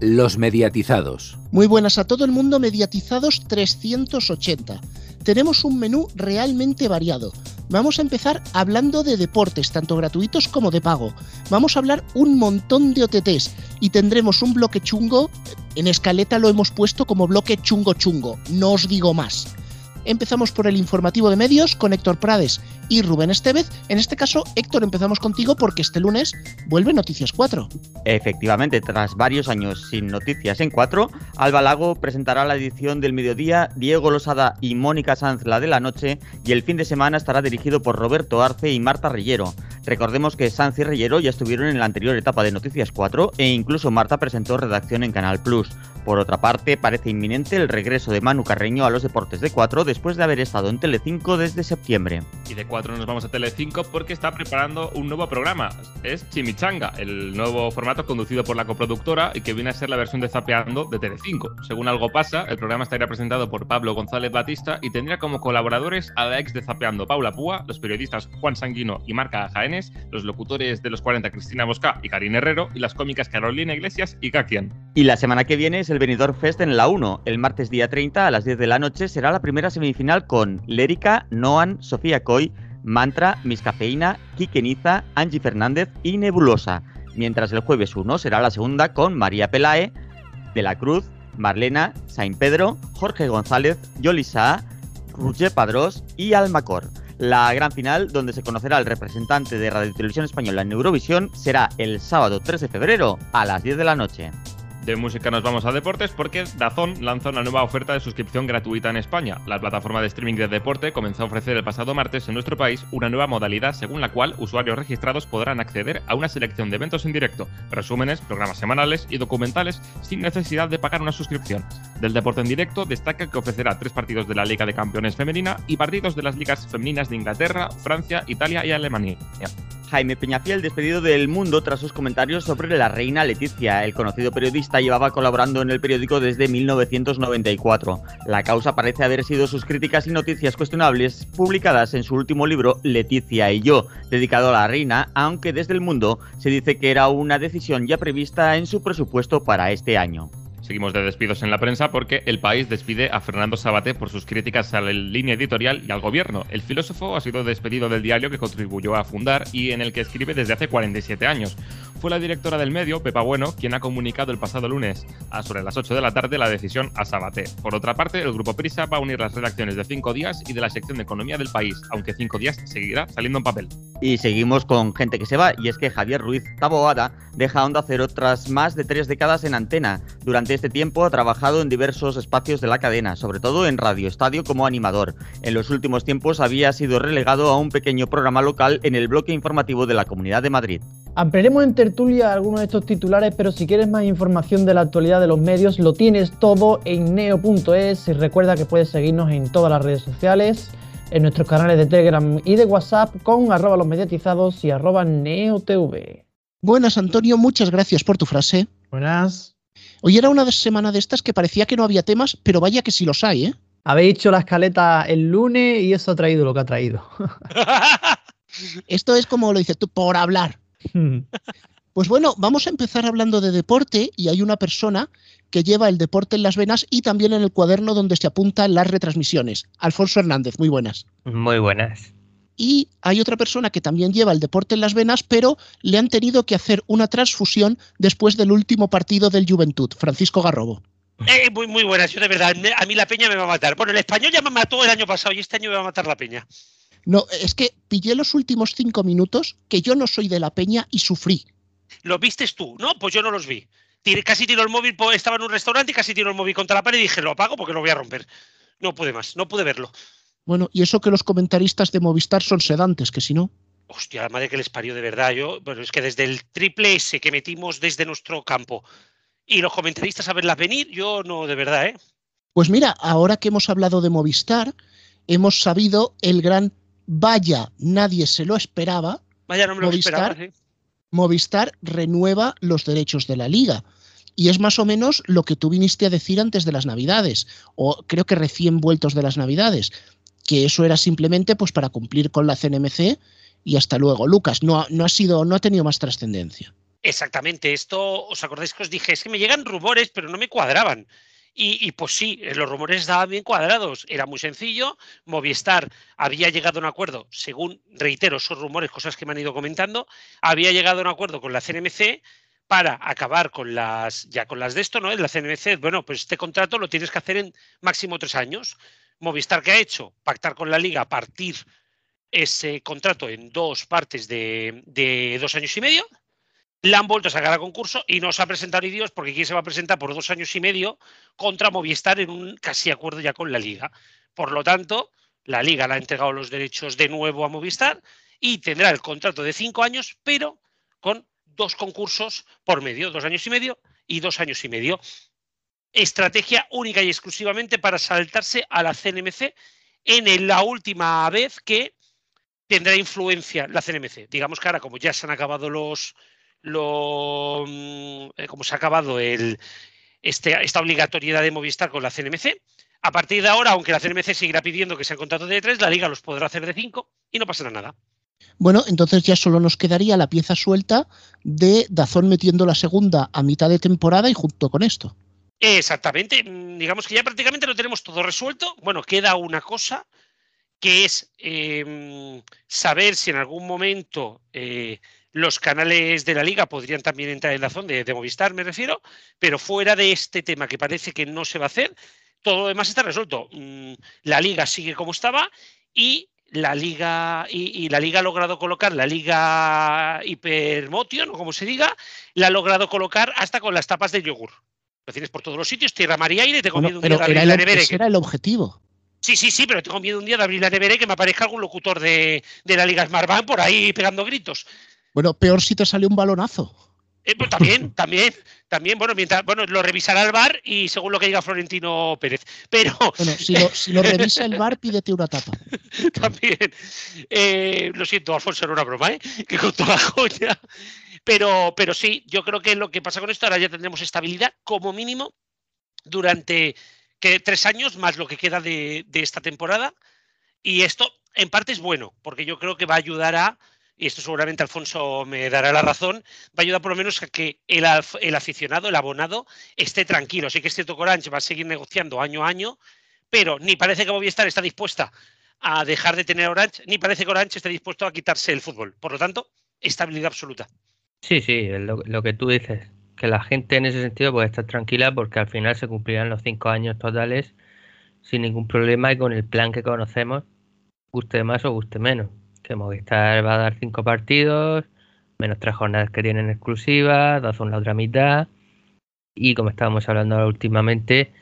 Los mediatizados. Muy buenas a todo el mundo, mediatizados 380. Tenemos un menú realmente variado. Vamos a empezar hablando de deportes, tanto gratuitos como de pago. Vamos a hablar un montón de OTTs y tendremos un bloque chungo. En escaleta lo hemos puesto como bloque chungo chungo. No os digo más. Empezamos por el informativo de medios con Héctor Prades y Rubén Estevez. En este caso, Héctor, empezamos contigo porque este lunes vuelve Noticias 4. Efectivamente, tras varios años sin Noticias en 4, Alba Lago presentará la edición del mediodía, Diego Losada y Mónica Sanz la de la noche, y el fin de semana estará dirigido por Roberto Arce y Marta Rillero. Recordemos que Sanz y Rillero ya estuvieron en la anterior etapa de Noticias 4 e incluso Marta presentó redacción en Canal Plus. Por otra parte, parece inminente el regreso de Manu Carreño a los deportes de 4 después de haber estado en Telecinco desde septiembre. Y de 4 nos vamos a Telecinco porque está preparando un nuevo programa. Es Chimichanga, el nuevo formato conducido por la coproductora y que viene a ser la versión de Zapeando de Telecinco. Según algo pasa, el programa estaría presentado por Pablo González Batista y tendría como colaboradores a la ex de Zapeando Paula Púa, los periodistas Juan Sanguino y Marca Jaénes, los locutores de los 40 Cristina Bosca y Karine Herrero y las cómicas Carolina Iglesias y Kakian. Y la semana que viene es el Benidorm Fest en la 1. El martes día 30 a las 10 de la noche será la primera semifinal con Lérica, Noan, Sofía Coy, Mantra, Miss Cafeína, Kikeniza, Angie Fernández y Nebulosa. Mientras el jueves 1 será la segunda con María Pelae, De la Cruz, Marlena, Saint Pedro, Jorge González, Yolisa, Roger Padrós y Almacor. La gran final, donde se conocerá el representante de Radio Televisión Española en Eurovisión, será el sábado 3 de febrero a las 10 de la noche. De música nos vamos a deportes porque Dazón lanza una nueva oferta de suscripción gratuita en España. La plataforma de streaming de deporte comenzó a ofrecer el pasado martes en nuestro país una nueva modalidad según la cual usuarios registrados podrán acceder a una selección de eventos en directo, resúmenes, programas semanales y documentales sin necesidad de pagar una suscripción. Del deporte en directo destaca que ofrecerá tres partidos de la Liga de Campeones Femenina y partidos de las ligas femeninas de Inglaterra, Francia, Italia y Alemania. Jaime Peñafiel despedido del mundo tras sus comentarios sobre la reina Leticia. El conocido periodista llevaba colaborando en el periódico desde 1994. La causa parece haber sido sus críticas y noticias cuestionables publicadas en su último libro Leticia y yo, dedicado a la reina, aunque desde el mundo se dice que era una decisión ya prevista en su presupuesto para este año. Seguimos de despidos en la prensa porque El País despide a Fernando Sabaté por sus críticas a la línea editorial y al gobierno. El filósofo ha sido despedido del diario que contribuyó a fundar y en el que escribe desde hace 47 años. Fue la directora del medio, Pepa Bueno, quien ha comunicado el pasado lunes a sobre las 8 de la tarde la decisión a Sabaté. Por otra parte, el grupo Prisa va a unir las redacciones de Cinco Días y de la sección de Economía del País, aunque Cinco Días seguirá saliendo en papel. Y seguimos con gente que se va, y es que Javier Ruiz Taboada deja Onda Cero tras más de tres décadas en antena. Durante este tiempo ha trabajado en diversos espacios de la cadena, sobre todo en Radio Estadio como animador. En los últimos tiempos había sido relegado a un pequeño programa local en el bloque informativo de la Comunidad de Madrid. Ampliaremos en tertulia algunos de estos titulares, pero si quieres más información de la actualidad de los medios, lo tienes todo en neo.es y recuerda que puedes seguirnos en todas las redes sociales, en nuestros canales de Telegram y de WhatsApp con arroba los mediatizados y arroba neotv. Buenas, Antonio, muchas gracias por tu frase. Buenas. Hoy era una semana de estas que parecía que no había temas, pero vaya que sí los hay, ¿eh? Habéis hecho la escaleta el lunes y eso ha traído lo que ha traído. Esto es como lo dices tú, por hablar. Pues bueno, vamos a empezar hablando de deporte y hay una persona que lleva el deporte en las venas y también en el cuaderno donde se apuntan las retransmisiones. Alfonso Hernández, muy buenas. Muy buenas. Y hay otra persona que también lleva el deporte en las venas, pero le han tenido que hacer una transfusión después del último partido del Juventud, Francisco Garrobo. Eh, muy, muy buenas, yo de verdad, a mí la peña me va a matar. Bueno, el español ya me mató el año pasado y este año me va a matar la peña. No, es que pillé los últimos cinco minutos, que yo no soy de la peña y sufrí. ¿Los vistes tú? No, pues yo no los vi. casi tiro el móvil, estaba en un restaurante y casi tiro el móvil contra la pared y dije, lo apago porque lo voy a romper. No pude más, no pude verlo. Bueno, y eso que los comentaristas de Movistar son sedantes, que si no. Hostia, la madre que les parió de verdad. Yo, bueno, es que desde el triple S que metimos desde nuestro campo y los comentaristas a verlas venir, yo no, de verdad, ¿eh? Pues mira, ahora que hemos hablado de Movistar, hemos sabido el gran vaya, nadie se lo esperaba. Vaya, no me lo Movistar, esperaba, ¿sí? Movistar renueva los derechos de la liga. Y es más o menos lo que tú viniste a decir antes de las Navidades, o creo que recién vueltos de las Navidades, que eso era simplemente pues para cumplir con la CNMC y hasta luego. Lucas, no ha, no ha sido, no ha tenido más trascendencia. Exactamente, esto, ¿os acordáis que os dije? Es que me llegan rumores, pero no me cuadraban. Y, pues sí, eh, los rumores estaban bien cuadrados. Era muy sencillo. Movistar había llegado a un acuerdo, según reitero esos rumores, cosas que me han ido comentando, había llegado a un acuerdo con la CNMC para acabar con las ya con las de esto, ¿no? La CNMC, bueno, pues este contrato lo tienes que hacer en máximo tres años. Movistar, ¿qué ha hecho? Pactar con la liga, partir ese contrato en dos partes de, de dos años y medio la han vuelto a sacar a concurso y no se ha presentado ni Dios porque quién se va a presentar por dos años y medio contra Movistar en un casi acuerdo ya con la liga. Por lo tanto, la liga le ha entregado los derechos de nuevo a Movistar y tendrá el contrato de cinco años, pero con dos concursos por medio, dos años y medio y dos años y medio. Estrategia única y exclusivamente para saltarse a la CNMC en la última vez que tendrá influencia la CNMC. Digamos que ahora, como ya se han acabado los, lo, mm, eh, como se ha acabado el, este, esta obligatoriedad de Movistar con la CNMC. A partir de ahora, aunque la CNMC seguirá pidiendo que sean contratos de tres, la liga los podrá hacer de cinco y no pasará nada. Bueno, entonces ya solo nos quedaría la pieza suelta de Dazón metiendo la segunda a mitad de temporada y junto con esto. Exactamente. Mm, digamos que ya prácticamente lo tenemos todo resuelto. Bueno, queda una cosa que es em, saber si en algún momento eh, los canales de la liga podrían también entrar en la zona de, Movistar, me refiero, pero fuera de este tema que parece que no se va a hacer, todo lo demás está resuelto. Mm, la liga sigue como estaba y la liga y, la liga ha logrado colocar la liga hipermotion o como se diga, la ha logrado colocar hasta con las tapas de yogur. Lo tienes por todos los sitios, tierra, mar y aire, tengo miedo un día de abrir la nevera. Ese era el objetivo. Sí, sí, sí, pero tengo miedo un día de abrir la nevera y que me aparezca algún locutor de, de la Liga Smartbank por ahí pegando gritos. Bueno, peor si te sale un balonazo. Eh, pues también, también, también, bueno, mientras, bueno, lo revisará el bar y según lo que diga Florentino Pérez. Pero. Bueno, si lo, revisa el bar, pídete una tapa. también. Eh, lo siento, Alfonso, era una broma, ¿eh? Que con toda la joya. Pero, pero sí, yo creo que lo que pasa con esto, ahora ya tendremos estabilidad, como mínimo, durante que, tres años, más lo que queda de, esta temporada. Y esto, en parte, es bueno, porque yo creo que va a ayudar a y esto seguramente Alfonso me dará la razón, va a ayudar por lo menos a que el, aficionado, el abonado, esté tranquilo. Sí que es cierto que Orange va a seguir negociando año a año, pero ni parece que Movistar está dispuesta a dejar de tener Orange, ni parece que Orange esté dispuesto a quitarse el fútbol. Por lo tanto, estabilidad absoluta. Sí, sí, lo, lo que tú dices, que la gente en ese sentido puede estar tranquila porque al final se cumplirán los cinco años totales sin ningún problema y con el plan que conocemos, guste más o guste menos que Movistar va a dar cinco partidos, menos tres jornadas que tienen exclusivas, Dazón la otra mitad. Y como estábamos hablando últimamente,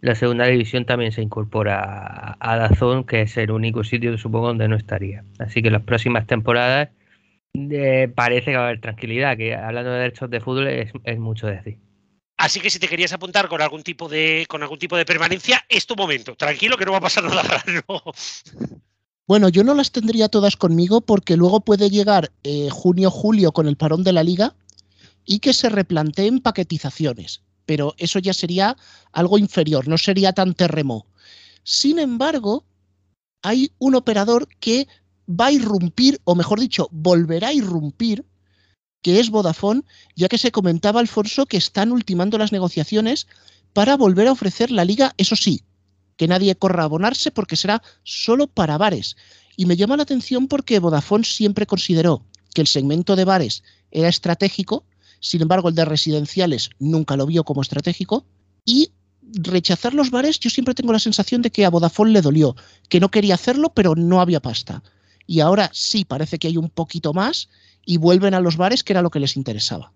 la segunda división también se incorpora a Dazón, que es el único sitio, supongo, donde no estaría. Así que las próximas temporadas eh, parece que va a haber tranquilidad, que hablando de derechos de fútbol es, es, mucho decir. Así que si te querías apuntar con algún tipo de con algún tipo de permanencia, es tu momento. Tranquilo que no va a pasar nada raro. Bueno, yo no las tendría todas conmigo porque luego puede llegar eh, junio-julio con el parón de la liga y que se replanteen paquetizaciones. Pero eso ya sería algo inferior, no sería tan terremo. Sin embargo, hay un operador que va a irrumpir, o mejor dicho, volverá a irrumpir, que es Vodafone, ya que se comentaba, Alfonso, que están ultimando las negociaciones para volver a ofrecer la liga, eso sí, que nadie corra a abonarse porque será solo para bares. Y me llama la atención porque Vodafone siempre consideró que el segmento de bares era estratégico, sin embargo el de residenciales nunca lo vio como estratégico, y rechazar los bares yo siempre tengo la sensación de que a Vodafone le dolió, que no quería hacerlo pero no había pasta. Y ahora sí parece que hay un poquito más y vuelven a los bares que era lo que les interesaba.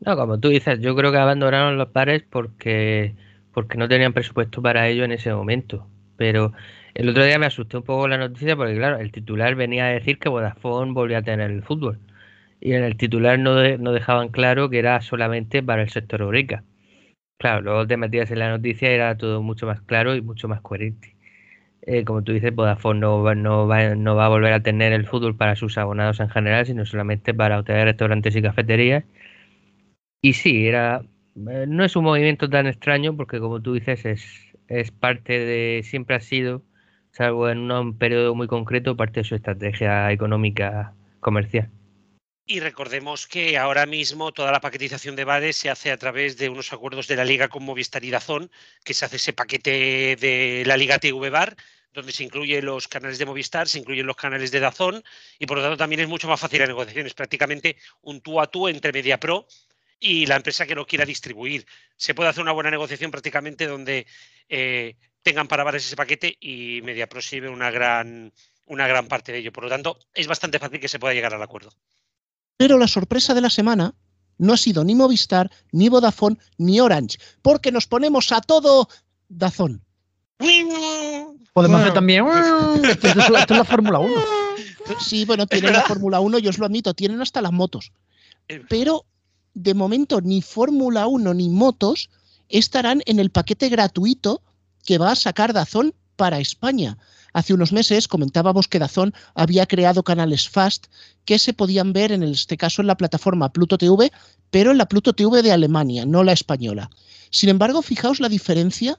No, como tú dices, yo creo que abandonaron los bares porque porque no tenían presupuesto para ello en ese momento. Pero el otro día me asusté un poco la noticia porque, claro, el titular venía a decir que Vodafone volvía a tener el fútbol. Y en el titular no, no dejaban claro que era solamente para el sector Eureka. Claro, luego te metías en la noticia y era todo mucho más claro y mucho más coherente. Eh, como tú dices, Vodafone no, no, va, no va a volver a tener el fútbol para sus abonados en general, sino solamente para hoteles, restaurantes y cafeterías. Y sí, era eh, no es un movimiento tan extraño porque como tú dices es, es parte de, siempre ha sido, salvo en un periodo muy concreto, parte de su estrategia económica comercial. Y recordemos que ahora mismo toda la paquetización de bares se hace a través de unos acuerdos de la Liga con Movistar y Dazón, que se hace ese paquete de la Liga TV Bar, donde se incluyen los canales de Movistar, se incluyen los canales de Dazón, y por lo tanto también es mucho más fácil la negociación. Es prácticamente un tú a tú entre MediaPro y la empresa que lo quiera distribuir. Se puede hacer una buena negociación prácticamente donde eh, tengan para bares ese paquete y MediaPro sirve una gran, una gran parte de ello. Por lo tanto, es bastante fácil que se pueda llegar al acuerdo. Pero la sorpresa de la semana no ha sido ni Movistar, ni Vodafone, ni Orange, porque nos ponemos a todo Dazón. Podemos hacer también. Esto, esto- esto es la Fórmula 1. Sí, bueno, tienen la Fórmula 1, yo os lo admito, tienen hasta las motos. Eh. Pero de momento ni Fórmula 1 ni motos estarán en el paquete gratuito que va a sacar Dazón para España. Hace unos meses comentábamos que Dazón había creado canales Fast que se podían ver en este caso en la plataforma Pluto TV, pero en la Pluto TV de Alemania, no la española. Sin embargo, fijaos la diferencia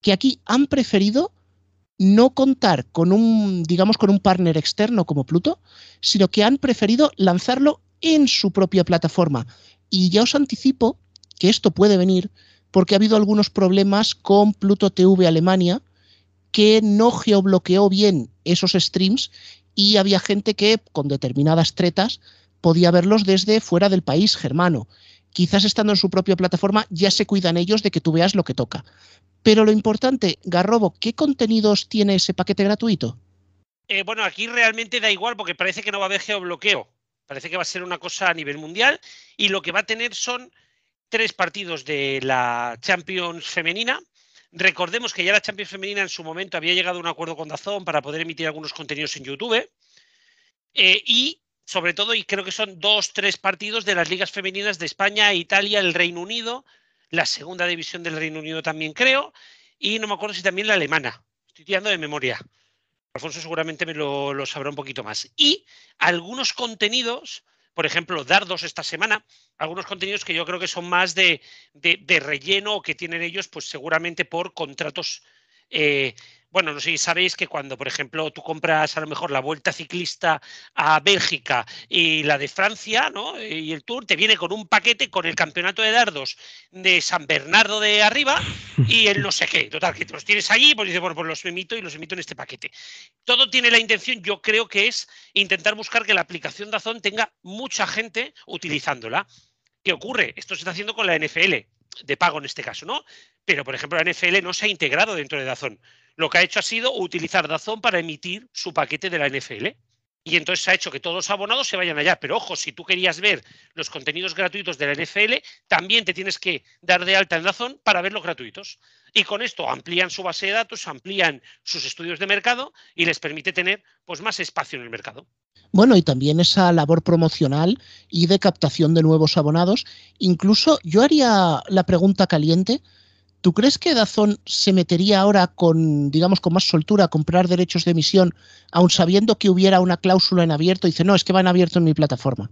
que aquí han preferido no contar con un, digamos, con un partner externo como Pluto, sino que han preferido lanzarlo en su propia plataforma. Y ya os anticipo que esto puede venir porque ha habido algunos problemas con Pluto TV Alemania que no geobloqueó bien esos streams y había gente que con determinadas tretas podía verlos desde fuera del país germano. Quizás estando en su propia plataforma ya se cuidan ellos de que tú veas lo que toca. Pero lo importante, Garrobo, ¿qué contenidos tiene ese paquete gratuito? Eh, bueno, aquí realmente da igual porque parece que no va a haber geobloqueo. Parece que va a ser una cosa a nivel mundial y lo que va a tener son tres partidos de la Champions femenina. Recordemos que ya la Champions femenina en su momento había llegado a un acuerdo con Dazón para poder emitir algunos contenidos en YouTube. Eh, y sobre todo, y creo que son dos, tres partidos de las ligas femeninas de España, Italia, el Reino Unido, la segunda división del Reino Unido también creo, y no me acuerdo si también la alemana. Estoy tirando de memoria. Alfonso seguramente me lo, lo sabrá un poquito más. Y algunos contenidos, por ejemplo, Dardos esta semana, algunos contenidos que yo creo que son más de, de, de relleno o que tienen ellos, pues seguramente por contratos. Eh, bueno, no sé si sabéis que cuando, por ejemplo, tú compras a lo mejor la vuelta ciclista a Bélgica y la de Francia, ¿no? Y el Tour te viene con un paquete con el campeonato de dardos de San Bernardo de arriba y el no sé qué. Total, que los tienes allí, pues dices, bueno, pues los emito y los emito en este paquete. Todo tiene la intención, yo creo que es intentar buscar que la aplicación Dazón tenga mucha gente utilizándola. ¿Qué ocurre? Esto se está haciendo con la NFL, de pago en este caso, ¿no? Pero, por ejemplo, la NFL no se ha integrado dentro de Dazón. Lo que ha hecho ha sido utilizar Dazón para emitir su paquete de la NFL. Y entonces ha hecho que todos los abonados se vayan allá. Pero ojo, si tú querías ver los contenidos gratuitos de la NFL, también te tienes que dar de alta en Dazón para ver los gratuitos. Y con esto amplían su base de datos, amplían sus estudios de mercado y les permite tener pues, más espacio en el mercado. Bueno, y también esa labor promocional y de captación de nuevos abonados. Incluso yo haría la pregunta caliente. ¿Tú crees que Dazón se metería ahora con, digamos, con más soltura a comprar derechos de emisión, aun sabiendo que hubiera una cláusula en abierto? Y dice, no, es que va en abierto en mi plataforma.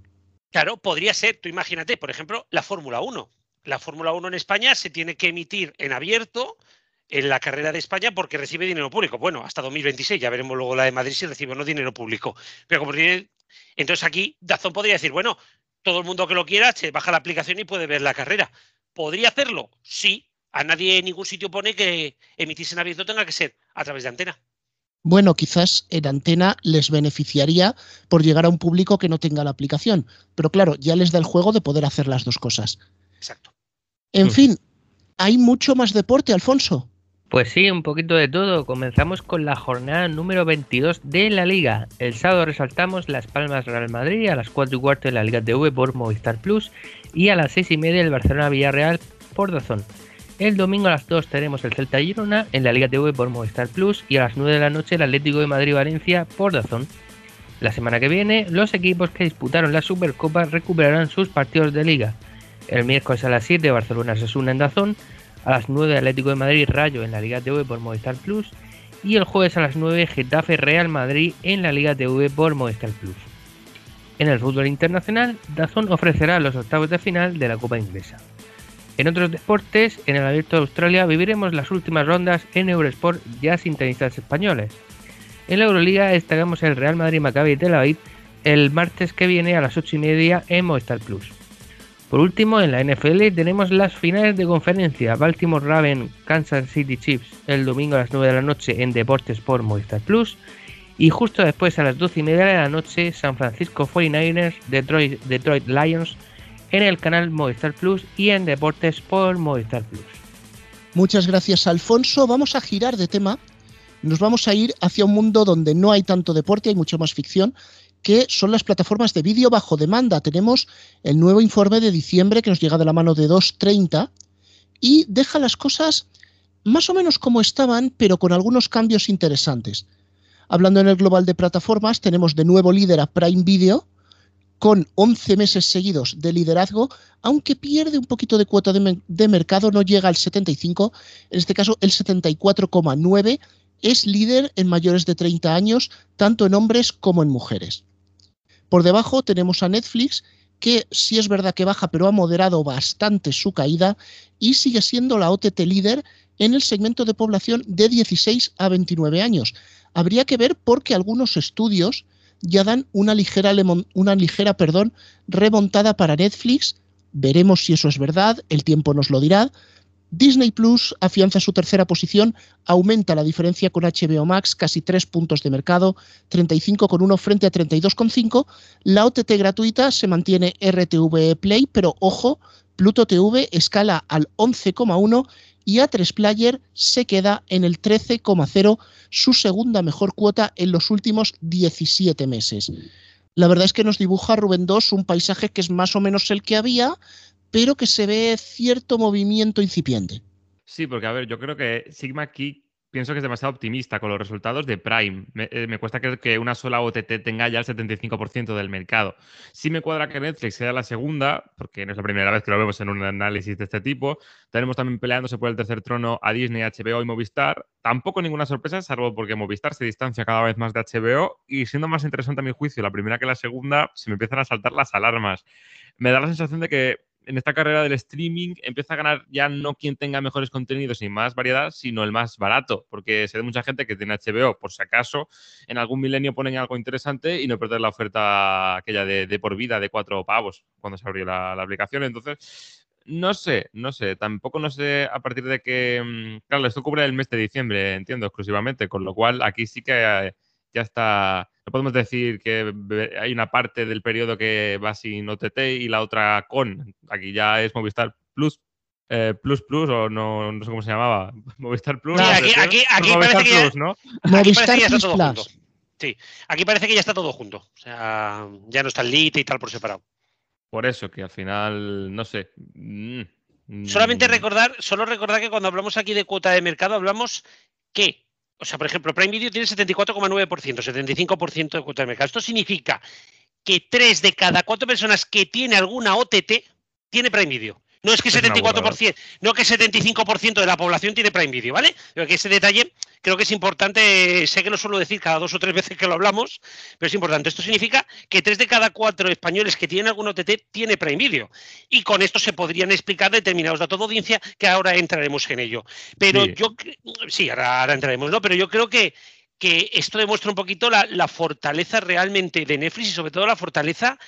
Claro, podría ser, tú imagínate, por ejemplo, la Fórmula 1. La Fórmula 1 en España se tiene que emitir en abierto en la carrera de España porque recibe dinero público. Bueno, hasta 2026, ya veremos luego la de Madrid si recibe o no dinero público. Pero como tiene... Entonces aquí Dazón podría decir, bueno, todo el mundo que lo quiera se baja la aplicación y puede ver la carrera. ¿Podría hacerlo? Sí. A nadie en ningún sitio pone que emitirse en abierto tenga que ser a través de antena. Bueno, quizás en antena les beneficiaría por llegar a un público que no tenga la aplicación. Pero claro, ya les da el juego de poder hacer las dos cosas. Exacto. En Mm. fin, hay mucho más deporte, Alfonso. Pues sí, un poquito de todo. Comenzamos con la jornada número 22 de la Liga. El sábado resaltamos Las Palmas Real Madrid a las 4 y cuarto de la Liga TV por Movistar Plus y a las 6 y media el Barcelona Villarreal por Dazón. El domingo a las 2 tenemos el Celta Girona en la Liga TV por Movistar Plus y a las 9 de la noche el Atlético de Madrid Valencia por Dazón. La semana que viene, los equipos que disputaron la Supercopa recuperarán sus partidos de liga. El miércoles a las 7 Barcelona Sasuna en Dazón, a las 9 Atlético de Madrid Rayo en la Liga TV por Movistar Plus y el jueves a las 9 Getafe Real Madrid en la Liga TV por Movistar Plus. En el fútbol internacional, Dazón ofrecerá los octavos de final de la Copa Inglesa. En otros deportes, en el Abierto de Australia viviremos las últimas rondas en Eurosport ya sin tenistas españoles. En la Euroliga destacamos el Real Madrid Maccabi Tel Aviv el martes que viene a las 8 y media en Movistar Plus. Por último, en la NFL tenemos las finales de conferencia Baltimore Raven Kansas City Chiefs el domingo a las 9 de la noche en Deportes por Movistar Plus. Y justo después a las 12 y media de la noche San Francisco 49ers Detroit, Detroit Lions en el canal Movistar Plus y en Deportes por Movistar Plus. Muchas gracias Alfonso. Vamos a girar de tema. Nos vamos a ir hacia un mundo donde no hay tanto deporte, hay mucho más ficción, que son las plataformas de vídeo bajo demanda. Tenemos el nuevo informe de diciembre que nos llega de la mano de 2.30 y deja las cosas más o menos como estaban, pero con algunos cambios interesantes. Hablando en el global de plataformas, tenemos de nuevo líder a Prime Video, con 11 meses seguidos de liderazgo, aunque pierde un poquito de cuota de, de mercado, no llega al 75, en este caso el 74,9 es líder en mayores de 30 años, tanto en hombres como en mujeres. Por debajo tenemos a Netflix, que sí es verdad que baja, pero ha moderado bastante su caída y sigue siendo la OTT líder en el segmento de población de 16 a 29 años. Habría que ver porque algunos estudios ya dan una ligera, una ligera perdón, remontada para Netflix. Veremos si eso es verdad, el tiempo nos lo dirá, Disney Plus afianza su tercera posición, aumenta la diferencia con HBO Max, casi tres puntos de mercado, 35,1 frente a 32,5. La OTT gratuita se mantiene RTV Play, pero ojo, Pluto TV escala al 11,1 y A3 Player se queda en el 13,0, su segunda mejor cuota en los últimos 17 meses. La verdad es que nos dibuja Rubén 2 un paisaje que es más o menos el que había, pero que se ve cierto movimiento incipiente. Sí, porque a ver, yo creo que Sigma aquí pienso que es demasiado optimista con los resultados de Prime. Me, eh, cuesta creer que una sola OTT tenga ya el 75% del mercado. Sí me cuadra que Netflix sea la segunda, porque no es la primera vez que lo vemos en un análisis de este tipo. Tenemos también peleándose por el tercer trono a Disney, HBO y Movistar. Tampoco ninguna sorpresa, salvo porque Movistar se distancia cada vez más de HBO y siendo más interesante a mi juicio la primera que la segunda, se me empiezan a saltar las alarmas. Me da la sensación de que en esta carrera del streaming empieza a ganar ya no quien tenga mejores contenidos y más variedad, sino el más barato, porque se ve mucha gente que tiene HBO, por si acaso, en algún milenio ponen algo interesante y no perder la oferta aquella de, por vida de cuatro pavos cuando se abrió la, aplicación. Entonces, no sé, no sé, tampoco no sé a partir de que, mm, claro, esto cubre el mes de diciembre, entiendo, exclusivamente, con lo cual aquí sí que eh, ya está no podemos decir que hay una parte del periodo que va sin OTT y la otra con. Aquí ya es Movistar Plus. Eh, plus Plus o no, no sé cómo se llamaba. Movistar Plus. Sí, aquí, aquí, aquí Movistar parece Plus, ¿no? Movistar ya está Plus todo Plus. junto. Sí, aquí parece que ya está todo junto. O sea, ya no está el Lite y tal por separado. Por eso, que al final, no sé. mm, Solamente mm, recordar, solo recordar que cuando hablamos aquí de cuota de mercado, hablamos que o sea, por ejemplo, Prime Video tiene 74,9%, 75% de cuota de mercado. Esto significa que tres de cada cuatro personas que tiene alguna OTT tiene Prime Video. No es que Es una 74%, no que 75% de la población tiene Prime Video, ¿vale? Pero que ese detalle creo que es importante, sé que lo suelo decir cada dos o tres veces que lo hablamos, pero es importante. Esto significa que tres de cada cuatro españoles que tienen algún OTT tiene Prime Video. Y con esto se podrían explicar determinados datos de audiencia que ahora entraremos en ello. Pero Sí. yo, sí, ahora, ahora entraremos, ¿no? Pero yo creo que, que esto demuestra un poquito la, la fortaleza realmente de Netflix y sobre todo la fortaleza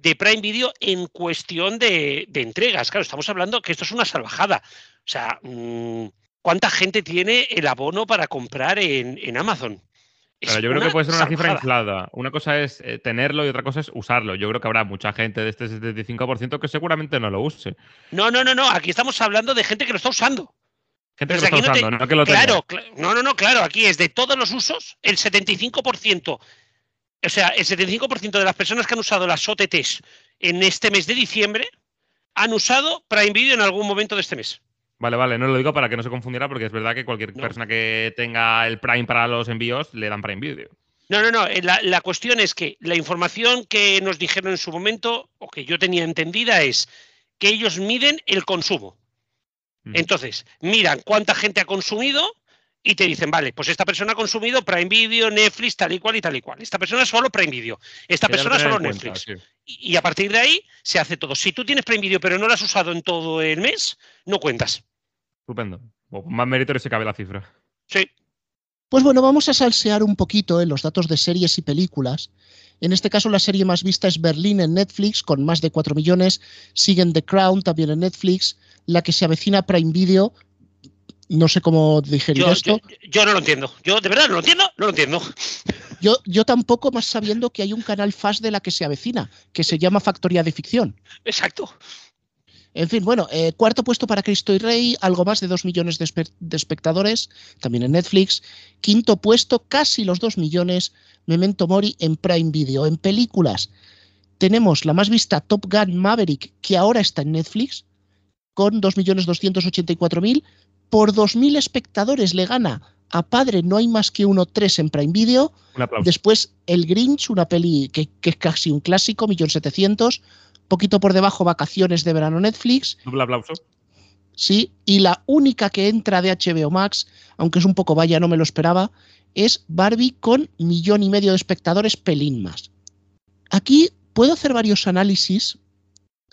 de Prime Video en cuestión de, de entregas. Claro, estamos hablando que esto es una salvajada. O sea, mm, ¿cuánta gente tiene el abono para comprar en, en Amazon? Pero yo creo que puede ser una cifra inflada. Una cosa es eh, tenerlo y otra cosa es usarlo. Yo creo que habrá mucha gente de este 75% que seguramente no lo use. No, no, no, no. Aquí estamos hablando de gente que lo está usando. Gente que lo está aquí no te- usando, no que lo tenga. Claro, cla- no, no, no, claro. Aquí es de todos los usos, el 75%. O sea, el 75% de las personas que han usado las OTTs en este mes de diciembre han usado Prime Video en algún momento de este mes. Vale, vale, no lo digo para que no se confundiera porque es verdad que cualquier No. persona que tenga el Prime para los envíos le dan Prime Video. No, no, no. La, la cuestión es que la información que nos dijeron en su momento, o que yo tenía entendida, es que ellos miden el consumo. Mm. Entonces, miran cuánta gente ha consumido y te dicen, vale, pues esta persona ha consumido Prime Video, Netflix, tal y cual y tal y cual. Esta persona solo Prime Video. Esta persona solo cuenta, Netflix. sí. Y, y a partir de ahí se hace todo. Si tú tienes Prime Video pero no lo has usado en todo el mes, no cuentas. Estupendo. O con más mérito se cabe la cifra. Sí. Pues bueno, vamos a salsear un poquito en los datos de series y películas. En este caso, la serie más vista es Berlín en Netflix, con más de 4 millones. Siguen The Crown también en Netflix. La que se avecina Prime Video. No sé cómo digerir Yo, esto. yo- yo no lo entiendo. Yo de verdad no lo entiendo, no lo entiendo. Yo, yo tampoco, más sabiendo que hay un canal fast de la que se avecina, que se llama Factoría de Ficción. Exacto. En fin, bueno, eh, cuarto puesto para Cristo y Rey, algo más de 2 millones de, espe- de espectadores, también en Netflix. Quinto puesto, casi los 2 millones, Memento Mori en Prime Video. En películas, tenemos la más vista Top Gun Maverick, que ahora está en Netflix, con 2.284.000. Por 2.000 espectadores le gana a Padre No hay más que uno 3 en Prime Video. Un aplauso. Después El Grinch, una peli que, que es casi un clásico, 1.700.000. Poquito por debajo, Vacaciones de Verano Netflix. Doble aplauso. Sí, y la única que entra de HBO Max, aunque es un poco vaya, no me lo esperaba, es Barbie con millón y medio de espectadores, pelín más. Aquí puedo hacer varios análisis,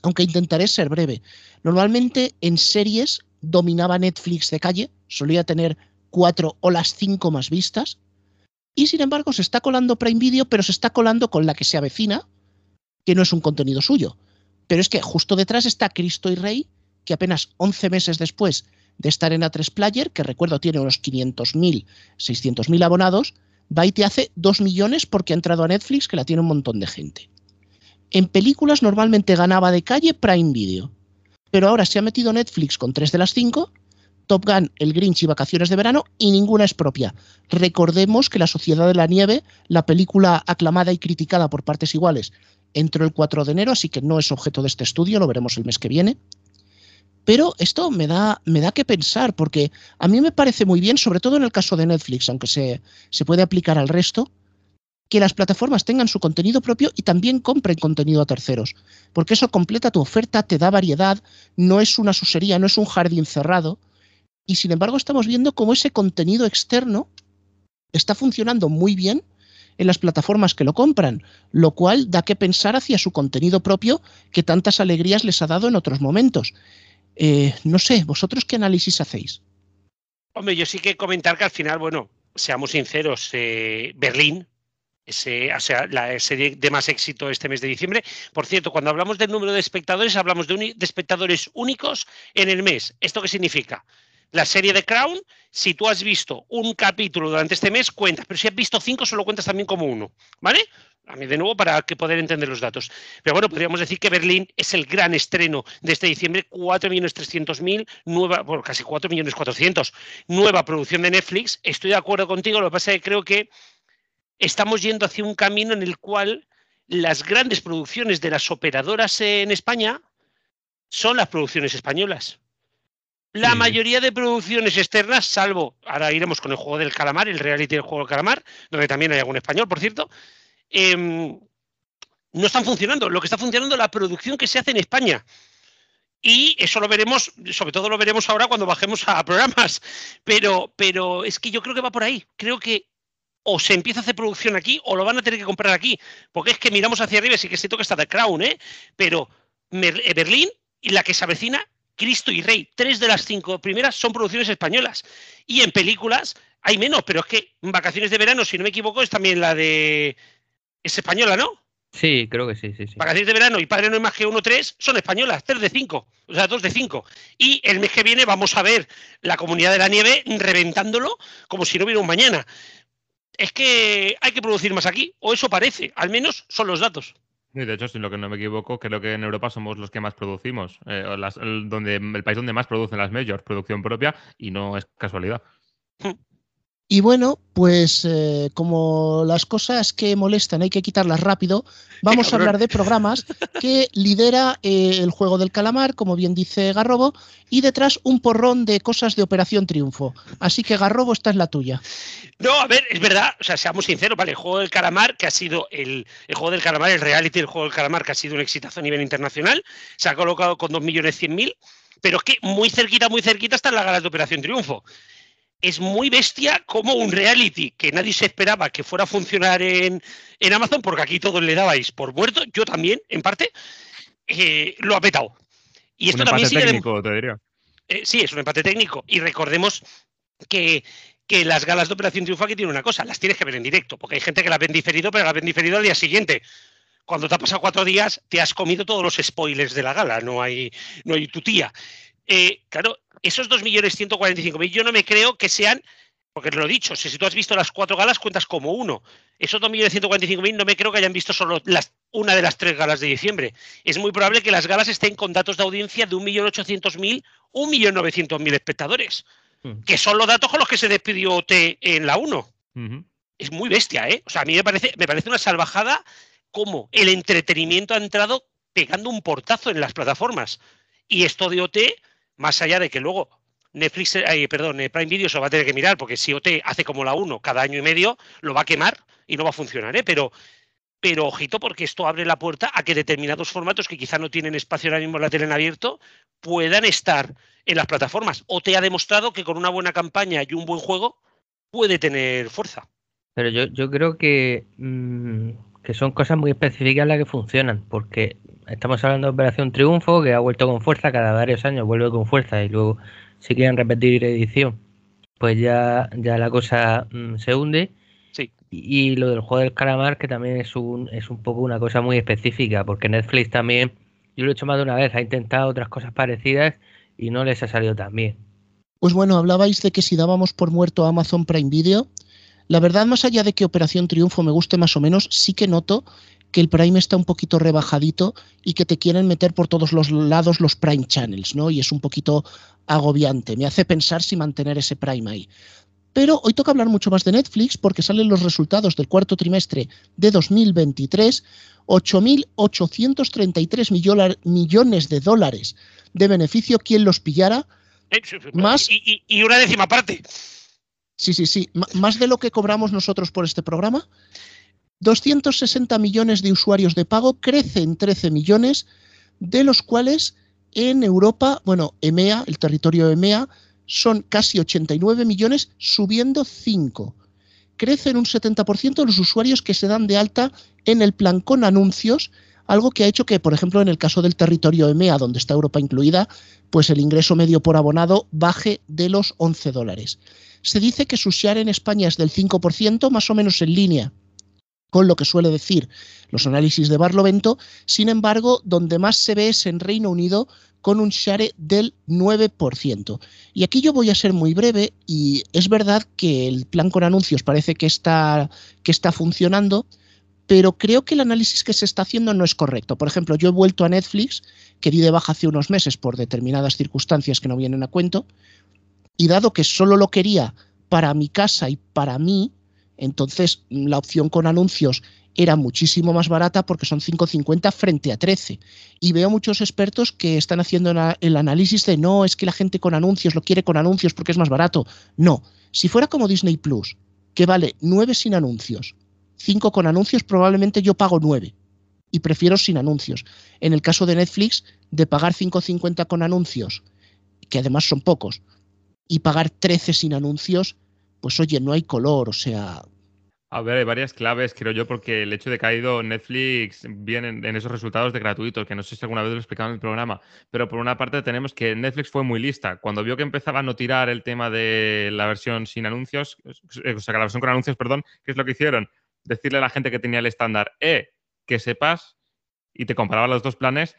aunque intentaré ser breve. Normalmente en series dominaba Netflix de calle, solía tener cuatro o las cinco más vistas, y sin embargo se está colando Prime Video, pero se está colando con la que se avecina, que no es un contenido suyo. Pero es que justo detrás está Cristo y Rey, que apenas 11 meses después de estar en A3 Player, que recuerdo tiene unos 500.000, 600.000 abonados, va y te hace 2 millones porque ha entrado a Netflix, que la tiene un montón de gente. En películas normalmente ganaba de calle Prime Video, pero ahora se ha metido Netflix con 3 de las 5, Top Gun, El Grinch y Vacaciones de Verano, y ninguna es propia. Recordemos que La Sociedad de la Nieve, la película aclamada y criticada por partes iguales, entró el 4 de enero, así que no es objeto de este estudio, lo veremos el mes que viene. Pero esto me da, me da que pensar, porque a mí me parece muy bien, sobre todo en el caso de Netflix, aunque se, se puede aplicar al resto, que las plataformas tengan su contenido propio y también compren contenido a terceros, porque eso completa tu oferta, te da variedad, no es una susería, no es un jardín cerrado, y sin embargo estamos viendo cómo ese contenido externo está funcionando muy bien en las plataformas que lo compran, lo cual da que pensar hacia su contenido propio que tantas alegrías les ha dado en otros momentos. Eh, no sé, ¿vosotros qué análisis hacéis? Hombre, yo sí que comentar que al final, bueno, seamos sinceros, eh, Berlín, ese, o sea, la serie de más éxito este mes de diciembre. Por cierto, cuando hablamos del número de espectadores, hablamos de, espectadores únicos en el mes. ¿Esto qué significa? La serie de Crown, si tú has visto un capítulo durante este mes, cuentas, pero si has visto cinco, solo cuentas también como uno, ¿vale? A mí de nuevo para que poder entender los datos. Pero bueno, podríamos decir que Berlín es el gran estreno de este diciembre, 4.300.000, nueva, bueno, casi 4.400.000, nueva producción de Netflix. Estoy de acuerdo contigo, lo que pasa es que creo que estamos yendo hacia un camino en el cual las grandes producciones de las operadoras en España son las producciones españolas. La Sí. mayoría de producciones externas, salvo, ahora iremos con el juego del calamar, el reality del juego del calamar, donde también hay algún español, por cierto, em, no están funcionando. Lo que está funcionando es la producción que se hace en España. Y eso lo veremos, sobre todo lo veremos ahora cuando bajemos a programas. Pero, pero es que yo creo que va por ahí. Creo que o se empieza a hacer producción aquí o lo van a tener que comprar aquí. Porque es que miramos hacia arriba y sí que es cierto que está The Crown, ¿eh? Pero eh, Berlín y la que se avecina, Cristo y Rey. Tres de las cinco primeras son producciones españolas. Y en películas hay menos, pero es que Vacaciones de Verano, si no me equivoco, es también la de... Es española, ¿no? Sí, creo que sí, sí, sí. Vacaciones de verano y Padre no hay más que uno, tres, son españolas, tres de cinco, o sea, dos de cinco. Y el mes que viene vamos a ver la comunidad de la nieve reventándolo como si no hubiera un mañana. Es que hay que producir más aquí, o eso parece, al menos son los datos. Y de hecho, si lo que no me equivoco, creo que en Europa somos los que más producimos. eh, las- el, donde, el país donde más producen las majors, producción propia, y no es casualidad. Y bueno, pues eh, como las cosas que molestan hay que quitarlas rápido, vamos a hablar de programas que lidera eh, el juego del calamar, como bien dice Garrobo, y detrás un porrón de cosas de Operación Triunfo. Así que Garrobo, esta es la tuya. No, a ver, es verdad, o sea, seamos sinceros, vale, el juego del calamar, que ha sido el, el juego del calamar, el reality del juego del calamar, que ha sido un exitazo a nivel internacional, se ha colocado con 2.100.000, pero es que muy cerquita, muy cerquita están las galas de Operación Triunfo. Es muy bestia como un reality que nadie se esperaba que fuera a funcionar en, en Amazon, porque aquí todos le dabais por muerto, yo también, en parte, eh, lo ha petado. Y esto Un también sigue técnico, te diría. eh, sí, es un empate técnico. Y recordemos que, que las galas de Operación Triunfo aquí tienen una cosa, las tienes que ver en directo, porque hay gente que las ven diferido, pero las ven diferido al día siguiente. Cuando te ha pasado cuatro días, te has comido todos los spoilers de la gala, no hay, no hay tu tía. Eh, claro, esos 2.145.000 yo no me creo que sean, porque te lo he dicho, si, tú has visto las cuatro galas, cuentas como uno. Esos 2.145.000 no me creo que hayan visto solo las, una de las tres galas de diciembre. Es muy probable que las galas estén con datos de audiencia de 1.800.000, 1.900.000 espectadores, hmm. que son los datos con los que se despidió OT en la 1. Es muy bestia, ¿eh? O sea, a mí me parece, me parece una salvajada como el entretenimiento ha entrado pegando un portazo en las plataformas. Y esto de OT más allá de que luego Netflix, eh, perdón, eh, Prime Video se va a tener que mirar, porque si OT hace como la 1 cada año y medio, lo va a quemar y no va a funcionar, ¿eh? Pero, pero ojito, porque esto abre la puerta a que determinados formatos que quizá no tienen espacio ahora mismo en la tele en abierto puedan estar en las plataformas. OT ha demostrado que con una buena campaña y un buen juego puede tener fuerza. Pero yo, yo creo que, mm, que son cosas muy específicas las que funcionan, porque estamos hablando de Operación Triunfo, que ha vuelto con fuerza, cada varios años vuelve con fuerza y luego si quieren repetir edición, pues ya, ya la cosa mm, se hunde. Sí. Y, lo del juego del calamar, que también es un, es un poco una cosa muy específica, porque Netflix también, yo lo he hecho más de una vez, ha intentado otras cosas parecidas y no les ha salido tan bien. Pues bueno, hablabais de que si dábamos por muerto a Amazon Prime Video, la verdad, más allá de que Operación Triunfo me guste más o menos, sí que noto que el Prime está un poquito rebajadito y que te quieren meter por todos los lados los Prime Channels, ¿no? Y es un poquito agobiante. Me hace pensar si mantener ese Prime ahí. Pero hoy toca hablar mucho más de Netflix porque salen los resultados del cuarto trimestre de 2023. 8.833 millones de dólares de beneficio. ¿Quién los pillara? Más, y, y una décima parte. Sí, sí, sí. Más de lo que cobramos nosotros por este programa. 260 millones de usuarios de pago, crecen 13 millones, de los cuales en Europa, bueno, EMEA, el territorio EMEA, son casi 89 millones, subiendo 5. Crecen un 70% los usuarios que se dan de alta en el plan con anuncios, algo que ha hecho que, por ejemplo, en el caso del territorio EMEA, donde está Europa incluida, pues el ingreso medio por abonado baje de los 11 dólares. Se dice que su share en España es del 5%, más o menos en línea con lo que suele decir los análisis de Barlovento. Sin embargo, donde más se ve es en Reino Unido con un share del 9%. Y aquí yo voy a ser muy breve y es verdad que el plan con anuncios parece que está, que está funcionando, pero creo que el análisis que se está haciendo no es correcto. Por ejemplo, yo he vuelto a Netflix, que di de baja hace unos meses por determinadas circunstancias que no vienen a cuento, y dado que solo lo quería para mi casa y para mí, entonces, la opción con anuncios era muchísimo más barata porque son 5.50 frente a 13. Y veo muchos expertos que están haciendo el análisis de no, es que la gente con anuncios lo quiere con anuncios porque es más barato. No, si fuera como Disney Plus, que vale 9 sin anuncios, 5 con anuncios, probablemente yo pago 9 y prefiero sin anuncios. En el caso de Netflix, de pagar 5.50 con anuncios, que además son pocos, y pagar 13 sin anuncios, pues oye, no hay color, o sea... A ver, hay varias claves, creo yo, porque el hecho de que ha ido Netflix viene en, esos resultados de gratuitos, que no sé si alguna vez lo he explicado en el programa, pero por una parte tenemos que Netflix fue muy lista. Cuando vio que empezaba a no tirar el tema de la versión sin anuncios, eh, o sea, la versión con anuncios, perdón, ¿qué es lo que hicieron? Decirle a la gente que tenía el estándar, eh, que sepas, y te comparaba los dos planes,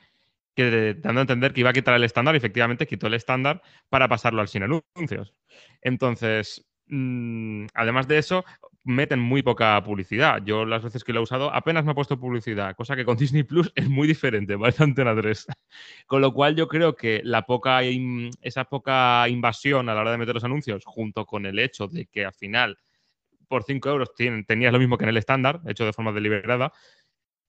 que dando a entender que iba a quitar el estándar y efectivamente quitó el estándar para pasarlo al sin anuncios. Entonces, Mm, además de eso, meten muy poca publicidad. Yo las veces que lo he usado apenas me ha puesto publicidad, cosa que con Disney Plus es muy diferente, ¿vale? Antena 3. Con lo cual yo creo que la poca esa poca invasión a la hora de meter los anuncios, junto con el hecho de que al final por 5 euros tenías lo mismo que en el estándar, hecho de forma deliberada,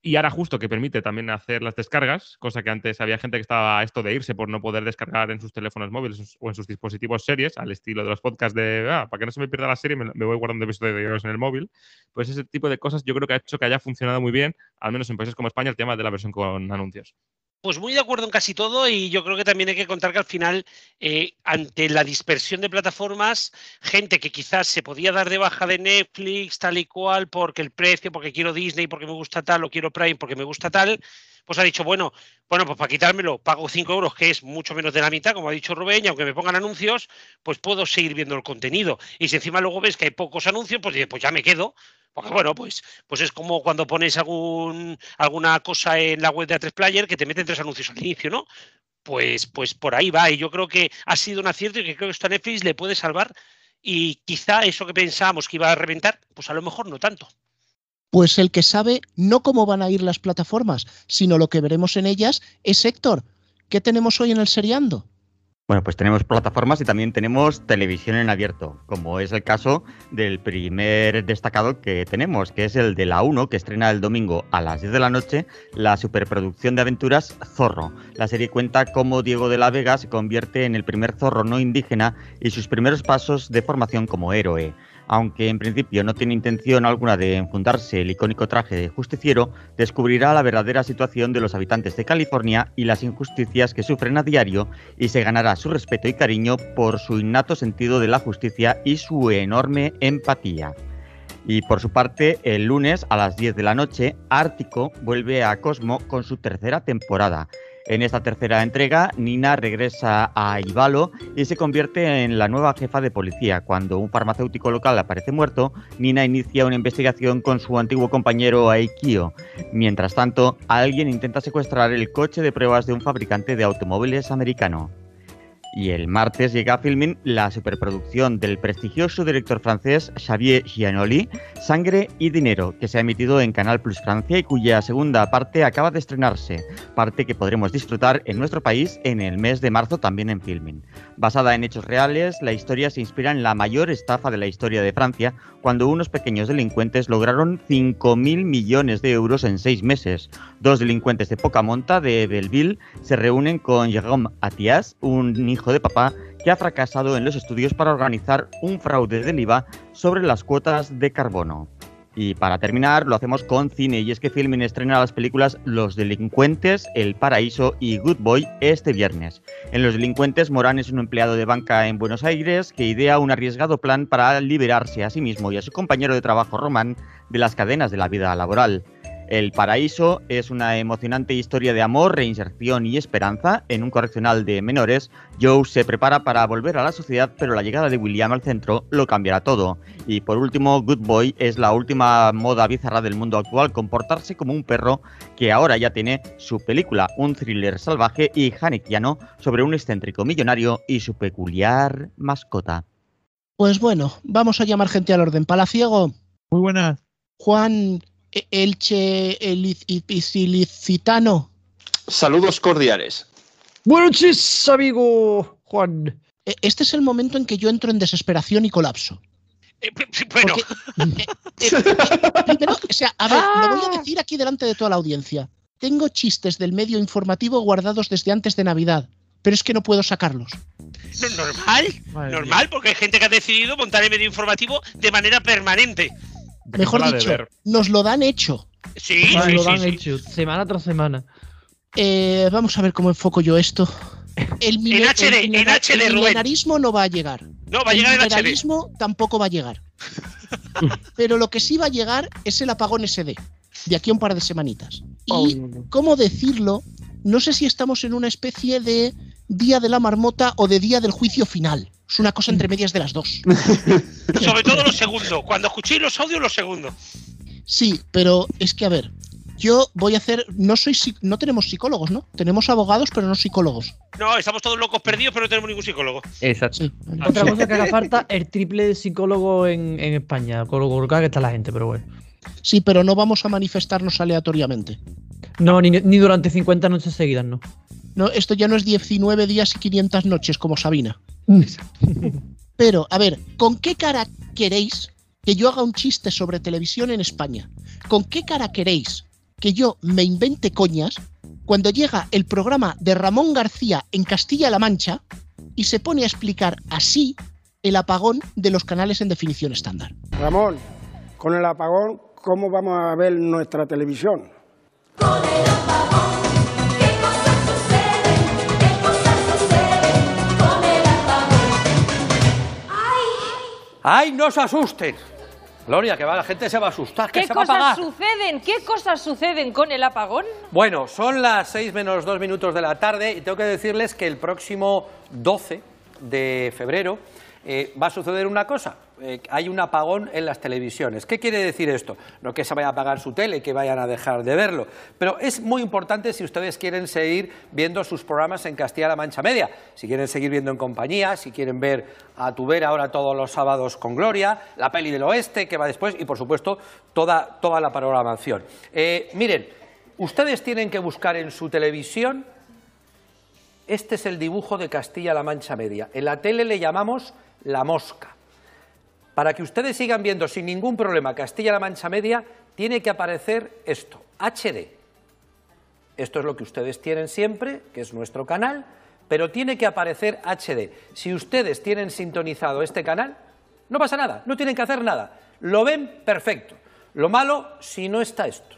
y ahora justo que permite también hacer las descargas, cosa que antes había gente que estaba esto de irse por no poder descargar en sus teléfonos móviles o en sus dispositivos series, al estilo de los podcasts de, ah, para que no se me pierda la serie, me, voy guardando episodios en el móvil. Pues ese tipo de cosas yo creo que ha hecho que haya funcionado muy bien, al menos en países como España, el tema de la versión con anuncios. Pues muy de acuerdo en casi todo y yo creo que también hay que contar que al final, eh, ante la dispersión de plataformas, gente que quizás se podía dar de baja de Netflix tal y cual porque el precio, porque quiero Disney, porque me gusta tal, o quiero Prime porque me gusta tal, pues ha dicho, bueno, bueno, pues para quitármelo pago 5 euros, que es mucho menos de la mitad, como ha dicho Rubén, y aunque me pongan anuncios, pues puedo seguir viendo el contenido. Y si encima luego ves que hay pocos anuncios, pues, pues ya me quedo. Porque bueno, pues, pues es como cuando pones algún, alguna cosa en la web de A3 Player que te meten tres anuncios al inicio, ¿no? Pues, pues por ahí va. Y yo creo que ha sido un acierto y que creo que esto a Netflix le puede salvar. Y quizá eso que pensábamos que iba a reventar, pues a lo mejor no tanto. Pues el que sabe no cómo van a ir las plataformas, sino lo que veremos en ellas es Héctor. ¿Qué tenemos hoy en el seriando? Bueno, pues tenemos plataformas y también tenemos televisión en abierto, como es el caso del primer destacado que tenemos, que es el de la 1, que estrena el domingo a las 10 de la noche la superproducción de aventuras Zorro. La serie cuenta cómo Diego de la Vega se convierte en el primer zorro no indígena y sus primeros pasos de formación como héroe aunque en principio no tiene intención alguna de enfundarse el icónico traje de justiciero, descubrirá la verdadera situación de los habitantes de California y las injusticias que sufren a diario y se ganará su respeto y cariño por su innato sentido de la justicia y su enorme empatía. Y por su parte, el lunes a las 10 de la noche, Ártico vuelve a Cosmo con su tercera temporada. En esta tercera entrega, Nina regresa a Ivalo y se convierte en la nueva jefa de policía. Cuando un farmacéutico local aparece muerto, Nina inicia una investigación con su antiguo compañero Aikio. Mientras tanto, alguien intenta secuestrar el coche de pruebas de un fabricante de automóviles americano. Y el martes llega a Filmin la superproducción del prestigioso director francés Xavier Giannoli, Sangre y Dinero, que se ha emitido en Canal Plus Francia y cuya segunda parte acaba de estrenarse, parte que podremos disfrutar en nuestro país en el mes de marzo también en Filmin. Basada en hechos reales, la historia se inspira en la mayor estafa de la historia de Francia, cuando unos pequeños delincuentes lograron 5.000 millones de euros en seis meses. Dos delincuentes de poca monta de Belleville se reúnen con Jérôme Atias, un hijo de papá que ha fracasado en los estudios para organizar un fraude del IVA sobre las cuotas de carbono. Y para terminar, lo hacemos con cine, y es que Filmin estrena las películas Los Delincuentes, El Paraíso y Good Boy este viernes. En Los Delincuentes, Morán es un empleado de banca en Buenos Aires que idea un arriesgado plan para liberarse a sí mismo y a su compañero de trabajo Román de las cadenas de la vida laboral. El Paraíso es una emocionante historia de amor, reinserción y esperanza en un correccional de menores. Joe se prepara para volver a la sociedad, pero la llegada de William al centro lo cambiará todo. Y por último, Good Boy es la última moda bizarra del mundo actual, comportarse como un perro que ahora ya tiene su película, un thriller salvaje y hanekiano sobre un excéntrico millonario y su peculiar mascota. Pues bueno, vamos a llamar gente al orden. Palaciego. Muy buenas. Juan e-, Elche Ilicitano. Saludos cordiales. Buenos noches, amigo Juan. E-, este es el momento en que yo entro en desesperación y colapso. Eh, bueno. Porque, eh, eh, primero, o sea, a ver, lo voy a decir aquí delante de toda la audiencia. Tengo chistes del medio informativo guardados desde antes de Navidad, pero es que no puedo sacarlos. No, normal, Madre normal, porque hay gente que ha decidido montar el medio informativo de manera permanente. Mejor dicho, nos lo dan hecho. Sí, Nos sí, lo sí, sí. hecho semana tras semana. Eh, vamos a ver cómo enfoco yo esto. El, En HD, el en milena- HD, el Rubén. milenarismo no va a llegar. No, va a llegar el en HD. tampoco va a llegar. Pero lo que sí va a llegar es el apagón SD, de aquí a un par de semanitas. Y, ¿cómo decirlo? No sé si estamos en una especie de día de la marmota o de día del juicio final. Es una cosa entre medias de las dos. Sobre todo lo segundo. Cuando escuchéis los audios, lo segundo. Sí, pero es que a ver, yo voy a hacer, no soy, no tenemos psicólogos, ¿no? Tenemos abogados, pero no psicólogos. No, estamos todos locos perdidos, pero no tenemos ningún psicólogo. Exacto. Sí. Otra cosa que haga falta, el triple de psicólogo en, en España, con lo que está la gente, pero bueno. Sí, pero no vamos a manifestarnos aleatoriamente. No, ni, ni durante 50 noches seguidas, no. No, esto ya no es 19 días y 500 noches como Sabina. Pero, a ver, ¿con qué cara queréis que yo haga un chiste sobre televisión en España? ¿Con qué cara queréis que yo me invente coñas cuando llega el programa de Ramón García en Castilla-La Mancha y se pone a explicar así el apagón de los canales en definición estándar? Ramón, con el apagón, ¿cómo vamos a ver nuestra televisión? ¡Ay, no se asusten! Gloria, que va, la gente se va a asustar, que ¿Qué se va a cosas apagar. suceden? ¿Qué cosas suceden con el apagón? Bueno, son las 6 menos 2 minutos de la tarde y tengo que decirles que el próximo 12 de febrero eh, va a suceder una cosa. Eh, hay un apagón en las televisiones. ¿Qué quiere decir esto? No que se vaya a apagar su tele, que vayan a dejar de verlo, pero es muy importante si ustedes quieren seguir viendo sus programas en Castilla-La Mancha Media, si quieren seguir viendo en compañía, si quieren ver a Tuber ahora todos los sábados con Gloria, la peli del oeste que va después y por supuesto toda, toda la programación. Eh, miren, ustedes tienen que buscar en su televisión este es el dibujo de Castilla-La Mancha Media. En la tele le llamamos la mosca. Para que ustedes sigan viendo sin ningún problema Castilla-La Mancha Media, tiene que aparecer esto, HD. Esto es lo que ustedes tienen siempre, que es nuestro canal, pero tiene que aparecer HD. Si ustedes tienen sintonizado este canal, no pasa nada, no tienen que hacer nada. Lo ven perfecto. Lo malo, si no está esto.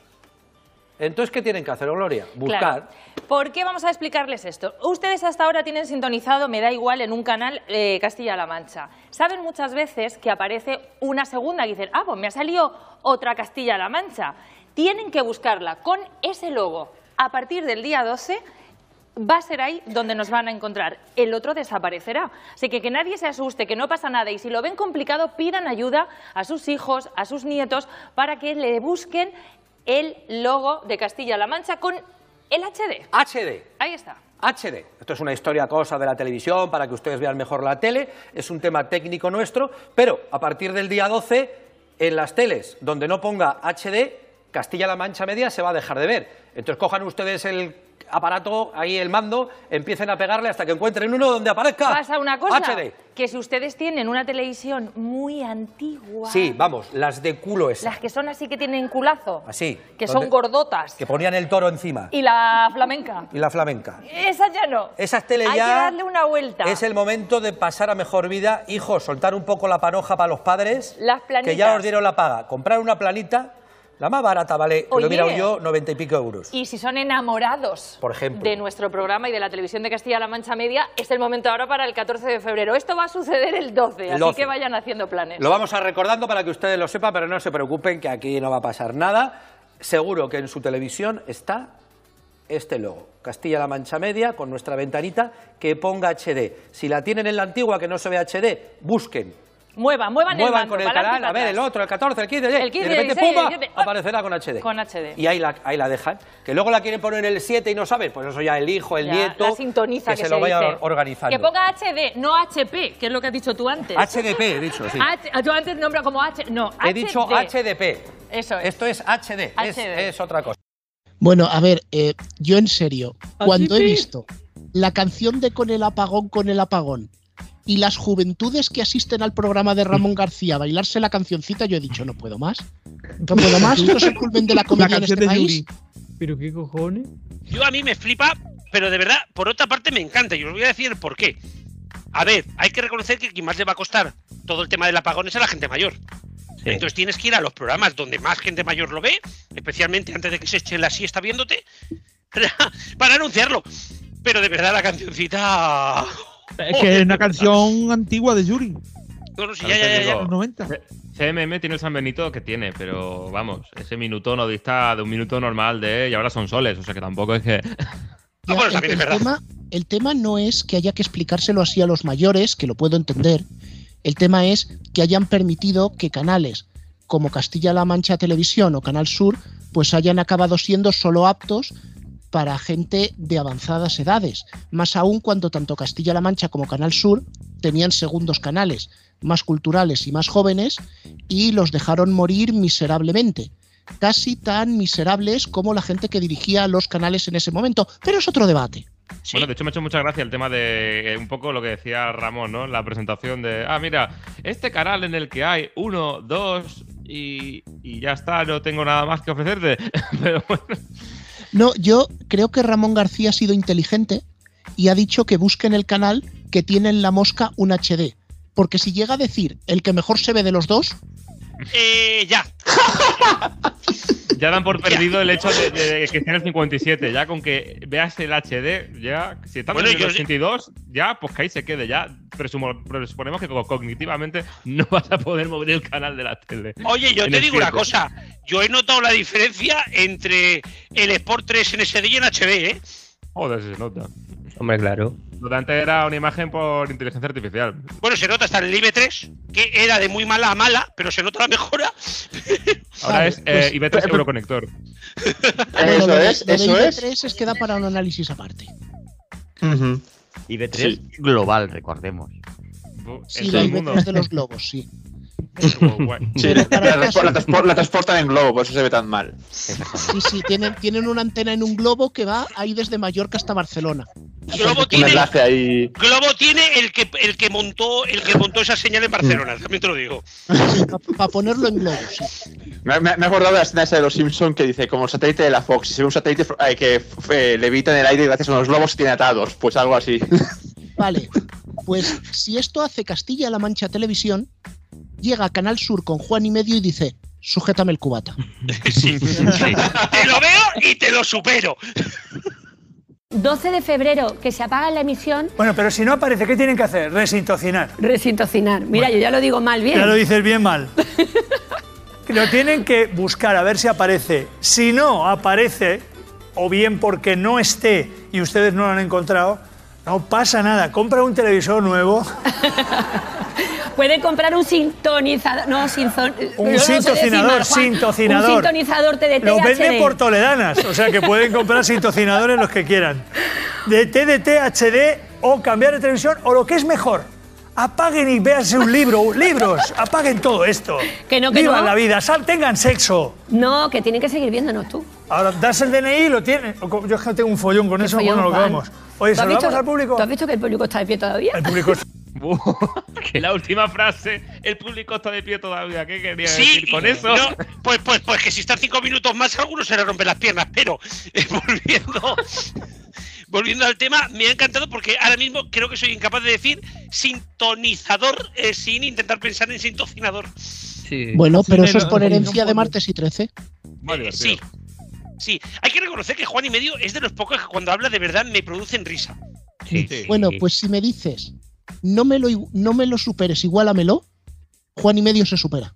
Entonces, ¿qué tienen que hacer, Gloria? Buscar. Claro. ¿Por qué vamos a explicarles esto? Ustedes hasta ahora tienen sintonizado, me da igual, en un canal eh, Castilla-La Mancha. Saben muchas veces que aparece una segunda y dicen, ah, pues me ha salido otra Castilla-La Mancha. Tienen que buscarla con ese logo. A partir del día 12 va a ser ahí donde nos van a encontrar. El otro desaparecerá. Así que que nadie se asuste, que no pasa nada. Y si lo ven complicado, pidan ayuda a sus hijos, a sus nietos, para que le busquen el logo de Castilla-La Mancha con el HD. HD. Ahí está. HD. Esto es una historia cosa de la televisión para que ustedes vean mejor la tele. Es un tema técnico nuestro, pero a partir del día 12, en las teles donde no ponga HD, Castilla-La Mancha Media se va a dejar de ver. Entonces cojan ustedes el aparato, ahí el mando, empiecen a pegarle hasta que encuentren uno donde aparezca Pasa una cosa, HD. que si ustedes tienen una televisión muy antigua, Sí, vamos, las de culo esas. las que son así que tienen culazo, Así. que son gordotas, Que ponían el toro encima. y la flamenca, Y la flamenca. esa ya no. Esas tele Hay ya que darle una vuelta. Es el momento de pasar a mejor vida. Hijos, soltar un poco la panoja para los padres. Las Que ya planitas. os dieron la paga. Comprar una planita, la más barata vale, que lo he mirado yo, noventa y pico euros. Y si son enamorados Por ejemplo. de nuestro programa y de la televisión de Castilla-La Mancha Media, es el momento ahora para el 14 de febrero. Esto va a suceder el 12, El así 12. que vayan haciendo planes. Lo vamos a recordando para que ustedes lo sepan, pero no se preocupen que aquí no va a pasar nada. Seguro que en su televisión está este logo, Castilla-La Mancha Media, con nuestra ventanita, que ponga HD. Si la tienen en la antigua que no se ve HD, busquen. Muevan, muevan, el Muevan mando, con el canal, a ver, el otro, el 14, el 15, El 15, y de repente, 16, ¡pumba!, el 17, aparecerá con HD. Con HD. Y ahí la, ahí la dejan. Que luego la quieren poner en el 7 y no saben, pues eso ya el hijo, el Ya, nieto, la sintoniza que, que, se lo vaya dice. organizando. Que ponga HD, no HP, que es lo que has dicho tú antes. HDP, he dicho, sí. H- yo antes nombra como H, no, He dicho HD. HDP. Eso es. Esto es HD, es- HD. Es, otra cosa. Bueno, a ver, eh, yo en serio, cuando he visto la canción de Con el apagón, con el apagón, y las juventudes que asisten al programa de Ramón García a bailarse la cancioncita, yo he dicho, no puedo más. No puedo más. Esto es el culmen de la comedia en este país. ¿Pero qué cojones? Yo a mí me flipa, pero de verdad, por otra parte me encanta. Y os voy a decir el por qué. A ver, hay que reconocer que quien más le va a costar todo el tema del apagón es a la gente mayor. Entonces tienes que ir a los programas donde más gente mayor lo ve, especialmente antes de que se eche la siesta viéndote, para anunciarlo. Pero de verdad la cancioncita... Es que es una canción antigua de Yuri. No, no, sí, ya, ya, ya, ya. Los 90. CMM tiene el San Benito que tiene, pero vamos, ese minuto no dista de un minuto normal de y ahora son soles, o sea que tampoco es que. Ya, el, el tema, el tema no es que haya que explicárselo así a los mayores, que lo puedo entender. El tema es que hayan permitido que canales como Castilla-La Mancha Televisión o Canal Sur pues hayan acabado siendo solo aptos para gente de avanzadas edades, más aún cuando tanto Castilla-La Mancha como Canal Sur tenían segundos canales más culturales y más jóvenes y los dejaron morir miserablemente, casi tan miserables como la gente que dirigía los canales en ese momento, pero es otro debate. Bueno, de hecho me ha hecho mucha gracia el tema de eh, un poco lo que decía Ramón, ¿no? La presentación de, ah, mira, este canal en el que hay uno, dos y, y ya está, no tengo nada más que ofrecerte. Pero bueno. No, yo creo que Ramón García ha sido inteligente y ha dicho que busquen el canal que tiene en la mosca un HD. Porque si llega a decir el que mejor se ve de los dos, eh, ya. Ya dan por perdido el hecho de, de que esté en el 57. Ya con que veas el HD, ya. Si estamos Bueno, en el yo- 82, ya, pues que ahí se quede. Ya presumo- presuponemos que co- cognitivamente no vas a poder mover el canal de la tele. Oye, yo te digo una 7. cosa. Yo he notado la diferencia entre el Sport 3 en SD y en HB, ¿eh? Joder, se nota. Hombre, claro. Lo de antes era una imagen por inteligencia artificial. Bueno, se nota hasta en el IB3, que era de muy mala a mala, pero se nota la mejora. Ahora Vale, es eh, pues- IB3 Euroconector. Eso es, eso es. IB3 es que da para un análisis aparte. Ujú. IB3 Sí. global, recordemos. Sí, En la todo el mundo. IB3 de los globos, sí. Guay. Sí, Pero la, transportan en globo, por eso se ve tan mal. Sí, sí, tienen, tienen una antena en un globo que va ahí desde Mallorca hasta Barcelona. Globo tiene, enlace ahí. Globo tiene el que el que montó el que montó esa señal en Barcelona, también te lo digo. Para ponerlo en globo, sí. Me, me- me he acordado de la escena esa de los Simpsons que dice como el satélite de la Fox. Si se ve un satélite eh, que eh, levita en el aire gracias a unos globos que tiene atados. Pues algo así. Vale, pues si esto hace Castilla-La Mancha Televisión, llega a Canal Sur con Juan y medio y dice, sujétame el cubata. Sí, sí. Te lo veo y te lo supero. 12 de febrero, que se apaga la emisión, Bueno, pero si no aparece, ¿qué tienen que hacer? Resintocinar. resintocinar. Mira, yo ya lo digo mal bien. Ya lo dices bien mal. lo tienen que buscar a ver si aparece. Si no aparece, o bien porque no esté y ustedes no lo han encontrado, no pasa nada. Compra un televisor nuevo. Puede comprar un sintonizador. No, sinton, Un yo no sé sintocinador. Un sintonizador TDT Lo venden por toledanas, o sea que pueden comprar sintocinadores los que quieran. De TDT, HD o cambiar de televisión o lo que es mejor. Apaguen y véanse un libro, libros, apaguen todo esto. Que no, que Vivan no. la vida, sal, tengan sexo. No, que tienen que seguir viéndonos tú. Ahora das el DNI y lo tienes. Yo es que tengo un follón con eso, follón, bueno, lo vamos. Oye, ¿Tú has ¿saludamos visto- al público? ¿Tú has visto que el público está de pie todavía? El público que la última frase, el público está de pie todavía. ¿Qué quería Sí, decir con eso? no, pues, pues, pues que si están cinco minutos más, a algunos se le rompen las piernas. Pero eh, volviendo, volviendo al tema, me ha encantado porque ahora mismo creo que soy incapaz de decir sintonizador eh, sin intentar pensar en sintocinador. Sí. Bueno, pero Sí, eso es por herencia no de martes y 13. Muy Eh, divertido. sí, sí. Hay que reconocer que Juan y Medio es de los pocos que cuando habla de verdad me producen risa. Sí, Sí. Bueno, pues si me dices, no me lo, no me lo superes, igualamelo, Juan y medio se supera.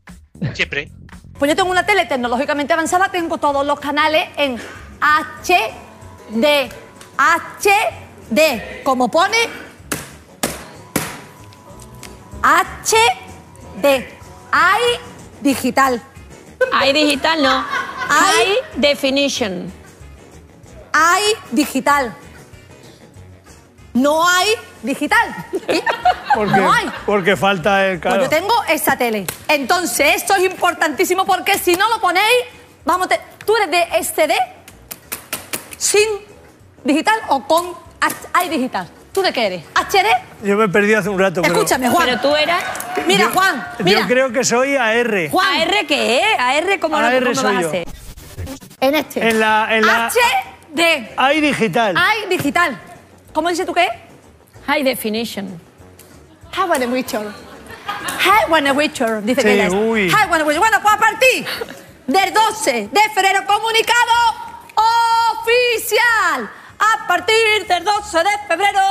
Siempre. Pues yo tengo una tele tecnológicamente avanzada, tengo todos los canales en HD. HD. Como pone HD. Hay digital. Hay digital, no. Hay definition. Hay digital. No hay digital. Porque, No hay. porque falta el Pues claro. yo tengo esa tele. Entonces, esto es importantísimo porque si no lo ponéis, vamos, te- tú eres de SD sin digital o con hay digital. ¿Tú de qué eres? HD. Yo me perdí hace un rato. pero- Escúchame, Juan. Pero tú eras. Mira, Yo- Juan. Mira. Yo creo que soy AR. Juan. ¿AR qué es? ¿AR cómo, lo- AR cómo soy vas yo. a ser? En este. En la, en la HD. hay digital. Hay digital. ¿Cómo dices tú qué? High definition. High definition. High definition, dice Sí, que es. uy. High definition. Bueno, pues a partir del 12 de febrero, comunicado oficial. A partir del 12 de febrero,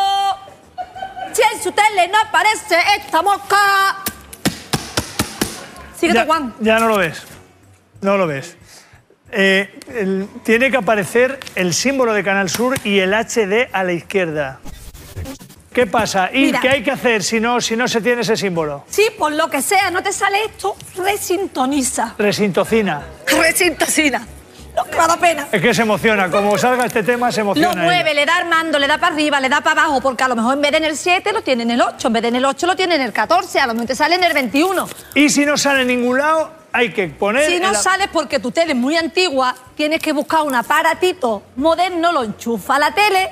si en su tele no aparece esta mosca. Síguete, ya, Juan. ya no lo ves. No lo ves. Eh, el- tiene que aparecer el símbolo de Canal Sur y el HD a la izquierda. ¿Qué pasa? ¿Y Mira. qué hay que hacer si no, si no se tiene ese símbolo? Si por lo que sea no te sale esto, resintoniza. Resintocina. Resintocina. No que me da pena. Es que se emociona. Como salga este tema, se emociona. Lo mueve, le da al mando, le da para arriba, le da para abajo, porque a lo mejor en vez de en el 7 lo tiene en el 8, en vez de en el 8 lo tiene en el 14, a lo mejor te sale en el 21. ella. Y si no sale en ningún lado, hay que poner. Si no la- sales porque tu tele es muy antigua, tienes que buscar un aparatito moderno, lo enchufa a la tele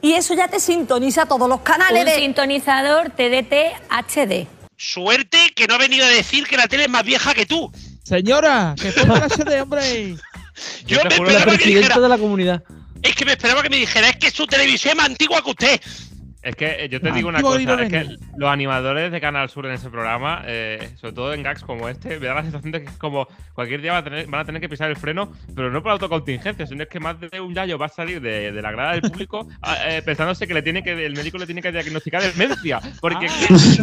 y eso ya te sintoniza todos los canales Un de... sintonizador TDT HD. Suerte que no ha venido a decir que la tele es más vieja que tú. Señora, que ponga la HD, hombre. Yo me esperaba la que dijera, de la comunidad. es que me esperaba que me dijera, es que su televisión es más antigua que usted. Es que eh, yo te Ah, digo una cosa, es que los animadores de Canal Sur en ese programa, eh, sobre todo en gags como este, me da la sensación de que es como cualquier día va a tener- van a tener que pisar el freno, pero no por autocontingencia, sino es que más de un gallo va a salir de, de la grada del público ah, eh, pensándose que le tiene que el médico le tiene que diagnosticar demencia, porque es, que- es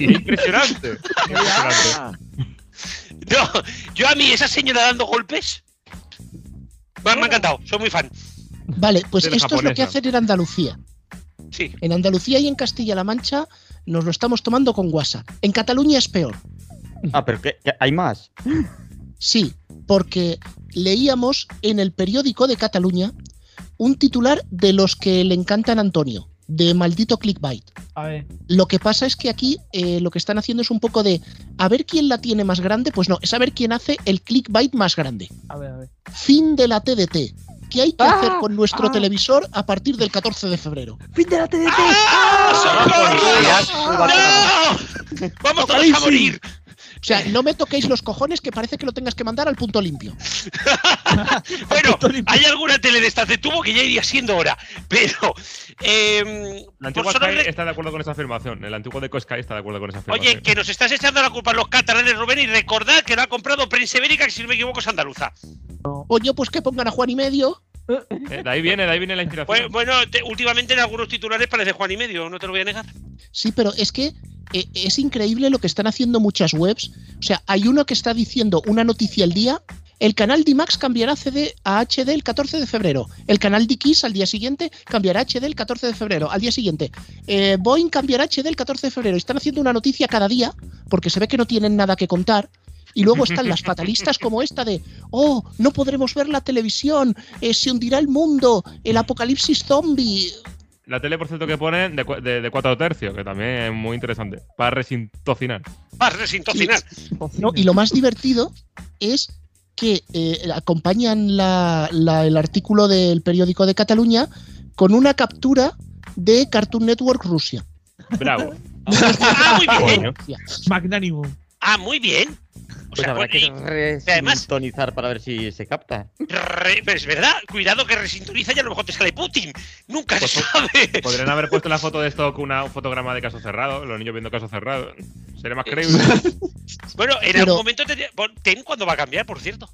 impresionante. impresionante. No, yo a mí, esa señora dando golpes. Me, ha encantado, soy muy fan. Vale, pues esto es lo que hacen en Andalucía. Sí. En Andalucía y en Castilla-La Mancha nos lo estamos tomando con WhatsApp. En Cataluña es peor. Ah, pero que, que hay más. Sí, porque leíamos en el periódico de Cataluña un titular de los que le encantan a Antonio, de maldito clickbait. A ver. Lo que pasa es que aquí eh, lo que están haciendo es un poco de a ver quién la tiene más grande, pues no, es a ver quién hace el clickbait más grande. A ver, a ver. Fin de la TDT. ¿Qué hay que Ah, hacer con nuestro ah. televisor a partir del 14 de febrero? ¡Fin de la TDT! ¡No! ¡Vamos todos a morir! O sea, no me toquéis los cojones que parece que lo tengas que mandar al punto limpio. Bueno, hay alguna tele de estas de tubo que ya iría siendo hora, pero. eh, La antigua solo Sky está de acuerdo con esa afirmación, el antiguo Deco Sky está de acuerdo con esa afirmación. Oye, que nos estás echando la culpa a los catalanes, Rubén, y recordad que lo ha comprado Prensa Ibérica, que si no me equivoco es andaluza. Coño, pues que pongan a Juan y medio. Eh, de ahí viene, de ahí viene la inspiración. Bueno, te- últimamente en algunos titulares parece Juan y medio, no te lo voy a negar. Sí, pero es que es increíble lo que están haciendo muchas webs. O sea, hay uno que está diciendo una noticia al día. El canal DiMax cambiará a HD el 14 de febrero. El canal DX al día siguiente cambiará HD el 14 de febrero. Al día siguiente. Eh, Boeing cambiará HD el 14 de febrero. Están haciendo una noticia cada día porque se ve que no tienen nada que contar. Y luego están las fatalistas como esta de, oh, no podremos ver la televisión, eh, se hundirá el mundo, el apocalipsis zombie. La tele, por cierto, que ponen de, de, de cuatro tercios, que también es muy interesante. Para resintocinar. Vas a desintocinar. No, y lo más divertido es que eh, acompañan la- la- el artículo del periódico de Cataluña con una captura de Cartoon Network Rusia. Bravo. Ah, muy bien. Magnánimo. Ah, muy bien. O Pues sea, habrá bueno, que resintonizar para ver si se capta. re- pero es verdad, cuidado que resintoniza y a lo mejor te sale Putin. Nunca Pues se sabe. Podrían haber puesto en la foto de stock una, un fotograma de caso cerrado, los niños viendo caso cerrado. Sería más creíble. Bueno, en Pero- algún momento te, ten cuándo va a cambiar, por cierto.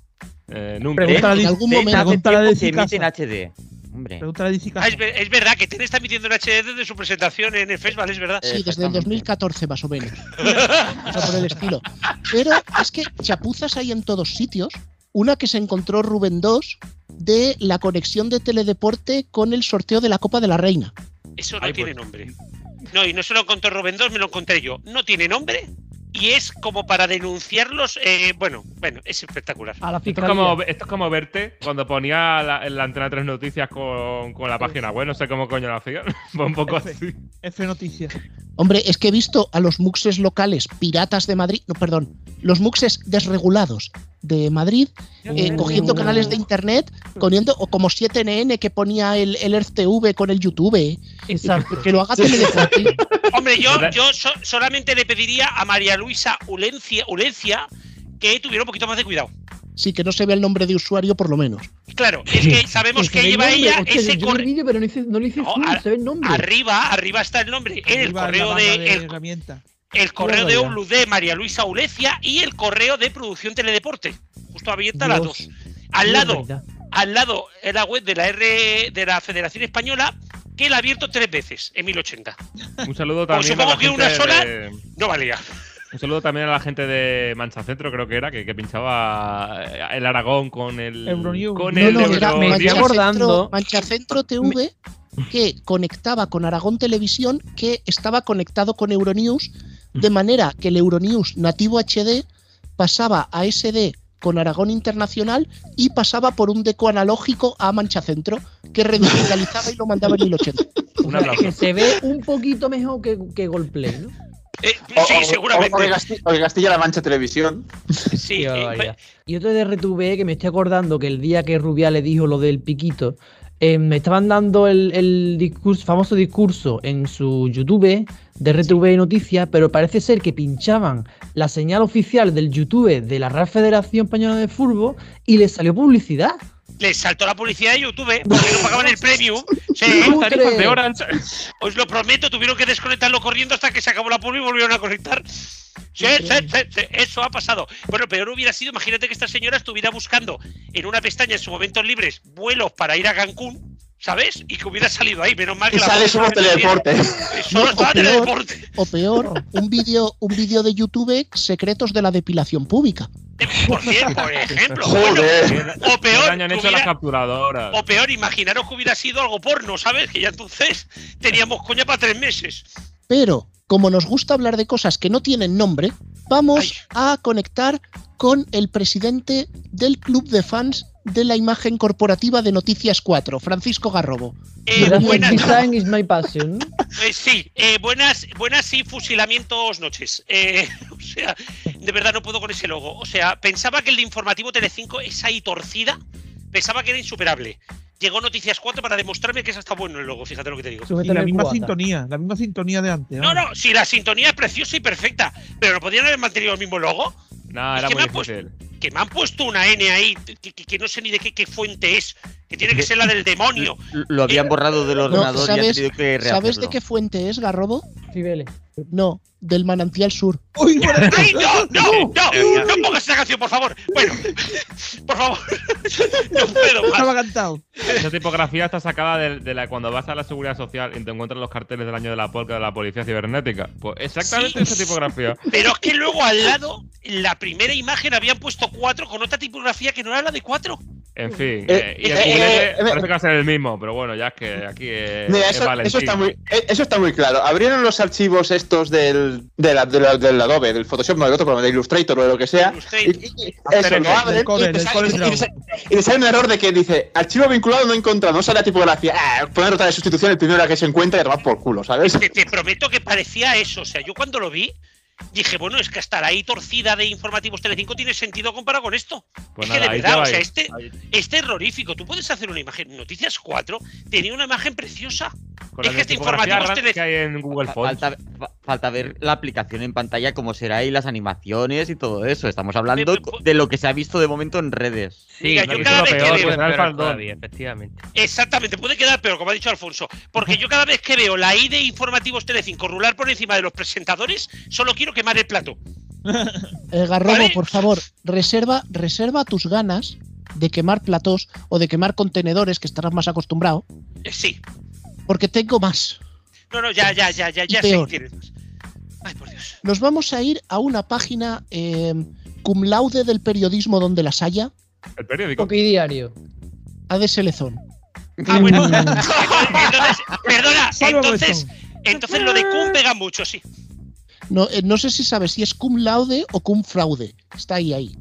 Eh, nunca. En algún Ten momento- Diz que Casa. emiten HD. Hombre. Pregúntale a Diz y Ah, es, ver- es verdad que Ten está emitiendo en HD desde su presentación en el festival, es verdad. Sí, desde el Exactamente. 2014 más o menos. O sea, por el estilo. Pero es que chapuzas hay en todos sitios. Una que se encontró Rubén 2 de la conexión de Teledeporte con el sorteo de la Copa de la Reina. Eso no Ay, tiene pues. nombre. No, y no se lo contó Rubén 2, me lo encontré yo. No tiene nombre y es como para denunciarlos. eh, bueno, bueno, es espectacular. A la Esto es, como, esto es como verte cuando ponía la, en la antena 3 noticias con, con la página web, no sé cómo coño lo hacían. Fue un poco F. así. F Noticias. Hombre, es que he visto a los muxes locales piratas de Madrid, no, perdón, los muxes desregulados de Madrid, eh, cogiendo canales de internet, poniendo, o como 7NN que ponía el, el Earth TV con el YouTube, Exacto. que lo haga Teledeporte. Hombre, yo, yo so- solamente le pediría a María Luisa Ulencia, Ulencia que tuviera un poquito más de cuidado. Sí, que no se vea el nombre de usuario por lo menos. Claro, es que sabemos Que lleva nombre, ella hostia, ese correo. pero no, hice, no le hice No, zoom, a- se ve el nombre. Arriba, arriba está el nombre. En el correo la de. el- herramienta. El correo de. Oblus de María Luisa Ulecia y el correo de Producción Teledeporte. Justo abierta las dos. Al lado, al lado en la web de la R de la Federación Española, que la ha abierto tres veces en 1080. Un saludo Pues también. a supongo la que una gente sola de- no valía. Un saludo también a la gente de Mancha Centro, creo que era, que, que pinchaba eh, el Aragón con el. Euronews. Con No, el no, era Euro- me Mancha estoy acordando. Centro, Mancha Centro TV que conectaba con Aragón Televisión, que estaba conectado con Euronews, de manera que el Euronews nativo HD pasaba a SD con Aragón Internacional y pasaba por un deco analógico a Mancha Centro, que redigitalizaba y lo mandaba en 1080. Un aplauso. Que se ve un poquito mejor que, que Goldplay, ¿no? Eh, sí, o- seguramente. O, o que Casti- o que Castilla-La Mancha Televisión. Sí, eh, barbaridad. Y otro de RTV que me estoy acordando que el día que Rubiales dijo lo del piquito, eh, me estaban dando el, el discurso, famoso discurso en su YouTube de RTV Noticias, pero parece ser que pinchaban la señal oficial del YouTube de la Real Federación Española de Fútbol y les salió publicidad. les saltó la publicidad de YouTube porque no pagaban el premium. Sí, Tarifas de Orange. os lo prometo, tuvieron que desconectarlo corriendo hasta que se acabó la publi y volvieron a conectar. Sí, sí, sí, sí, eso ha pasado. Bueno, peor hubiera sido, imagínate que esta señora estuviera buscando en una pestaña en sus momentos libres vuelos para ir a Cancún, ¿sabes? Y que hubiera salido ahí, menos mal que Y la sale solo teledeporte. Solo No, o peor, o peor, un vídeo un vídeo de YouTube secretos de la depilación pública. Por cierto, por ejemplo. Joder. Bueno, o ¿Qué peor, daño han que hecho hubiera- las capturadoras? o peor, imaginaros que hubiera sido algo porno, ¿sabes? Que ya entonces teníamos coña para tres meses. Pero, como nos gusta hablar de cosas que no tienen nombre, vamos a conectar con el presidente del club de fans de la imagen corporativa de Noticias 4, Francisco Garrobo. Eh, buenas, design is my passion. eh, sí, eh, buenas, buenas y fusilamientos noches. Eh, o sea, de verdad no puedo con ese logo. O sea, pensaba que el de informativo Telecinco, esa ahí torcida, pensaba que era insuperable. Llegó Noticias 4 para demostrarme que esa está bueno el logo, fíjate lo que te digo. Y la misma sintonía, la misma sintonía de antes. No, no, si la sintonía es preciosa y perfecta, pero no podían haber mantenido el mismo logo. No, Es era muy puesto- difícil. Que me han puesto una N ahí, que, que- que no sé ni de qué, qué fuente es, que tiene que ser la del demonio. Lo habían borrado del No, ordenador y han ¿sabes, tenido que ¿Sabes de rehacerlo. qué fuente es, Garrobo? No, del manantial sur. ¡Ay, no, no, no! No pongas esa canción, por favor. Bueno, por favor. No puedo más. Estaba cantado. Esa tipografía está sacada de, de la cuando vas a la seguridad social y te encuentras los carteles del año de la polca de la policía cibernética. Pues exactamente esa tipografía. Pero es que luego al lado, en la primera imagen habían puesto cuatro con otra tipografía que no era la de cuatro. En fin, Eh, eh, y el eh, eh, parece que va a ser el mismo, pero bueno, ya es que aquí es, Mira, eso, está muy, eso está muy claro. Abrieron los archivos estos del, de la- de la- del Adobe, del Photoshop, no del otro programa, de Illustrator o de lo que sea. Y, eso, lo abren del y, te del sale, y te te un error de que dice archivo vinculado no encontrado, no sale la tipografía. Ah, poner otra de sustitución, el primero que se encuentra y a tomar por culo, ¿sabes? Que te prometo que parecía eso. O sea, yo cuando lo vi, dije, bueno, es que estar ahí torcida de informativos Telecinco tiene sentido comparado con esto. Pues es que nada, de verdad, o sea, este Ahí. es terrorífico. Tú puedes hacer una imagen. Noticias 4 tenía una imagen preciosa. Con es la que este informativo que hay en Google Fonts. Falta, fa- falta ver la aplicación en pantalla, cómo será y las animaciones y todo eso. Estamos hablando Me- me- de lo que se ha visto de momento en redes. Sí, Mira, yo cada vez es que lo veo- peor, Pues faldón. todavía, efectivamente. Exactamente, puede quedar peor, como ha dicho Alfonso. Porque yo cada vez que veo la I de informativos Telecinco rular por encima de los presentadores, solo quiero quemar el plato. Eh, Garrobo, Vale. por favor, reserva, reserva tus ganas de quemar platós o de quemar contenedores, que estarás más acostumbrado, Eh, sí. porque tengo más. No, no, ya, ya, ya, ya, ya sé tienes más. Ay, por Dios. Nos vamos a ir a una página eh, cum laude del periodismo donde las haya, El periódico. Copy diario. ADS Lezón. Ah, bueno. Entonces, perdona, entonces, entonces lo de Kun pega mucho, sí. No, eh, no sé si sabes si es cum laude o cum fraude. Está ahí, ahí.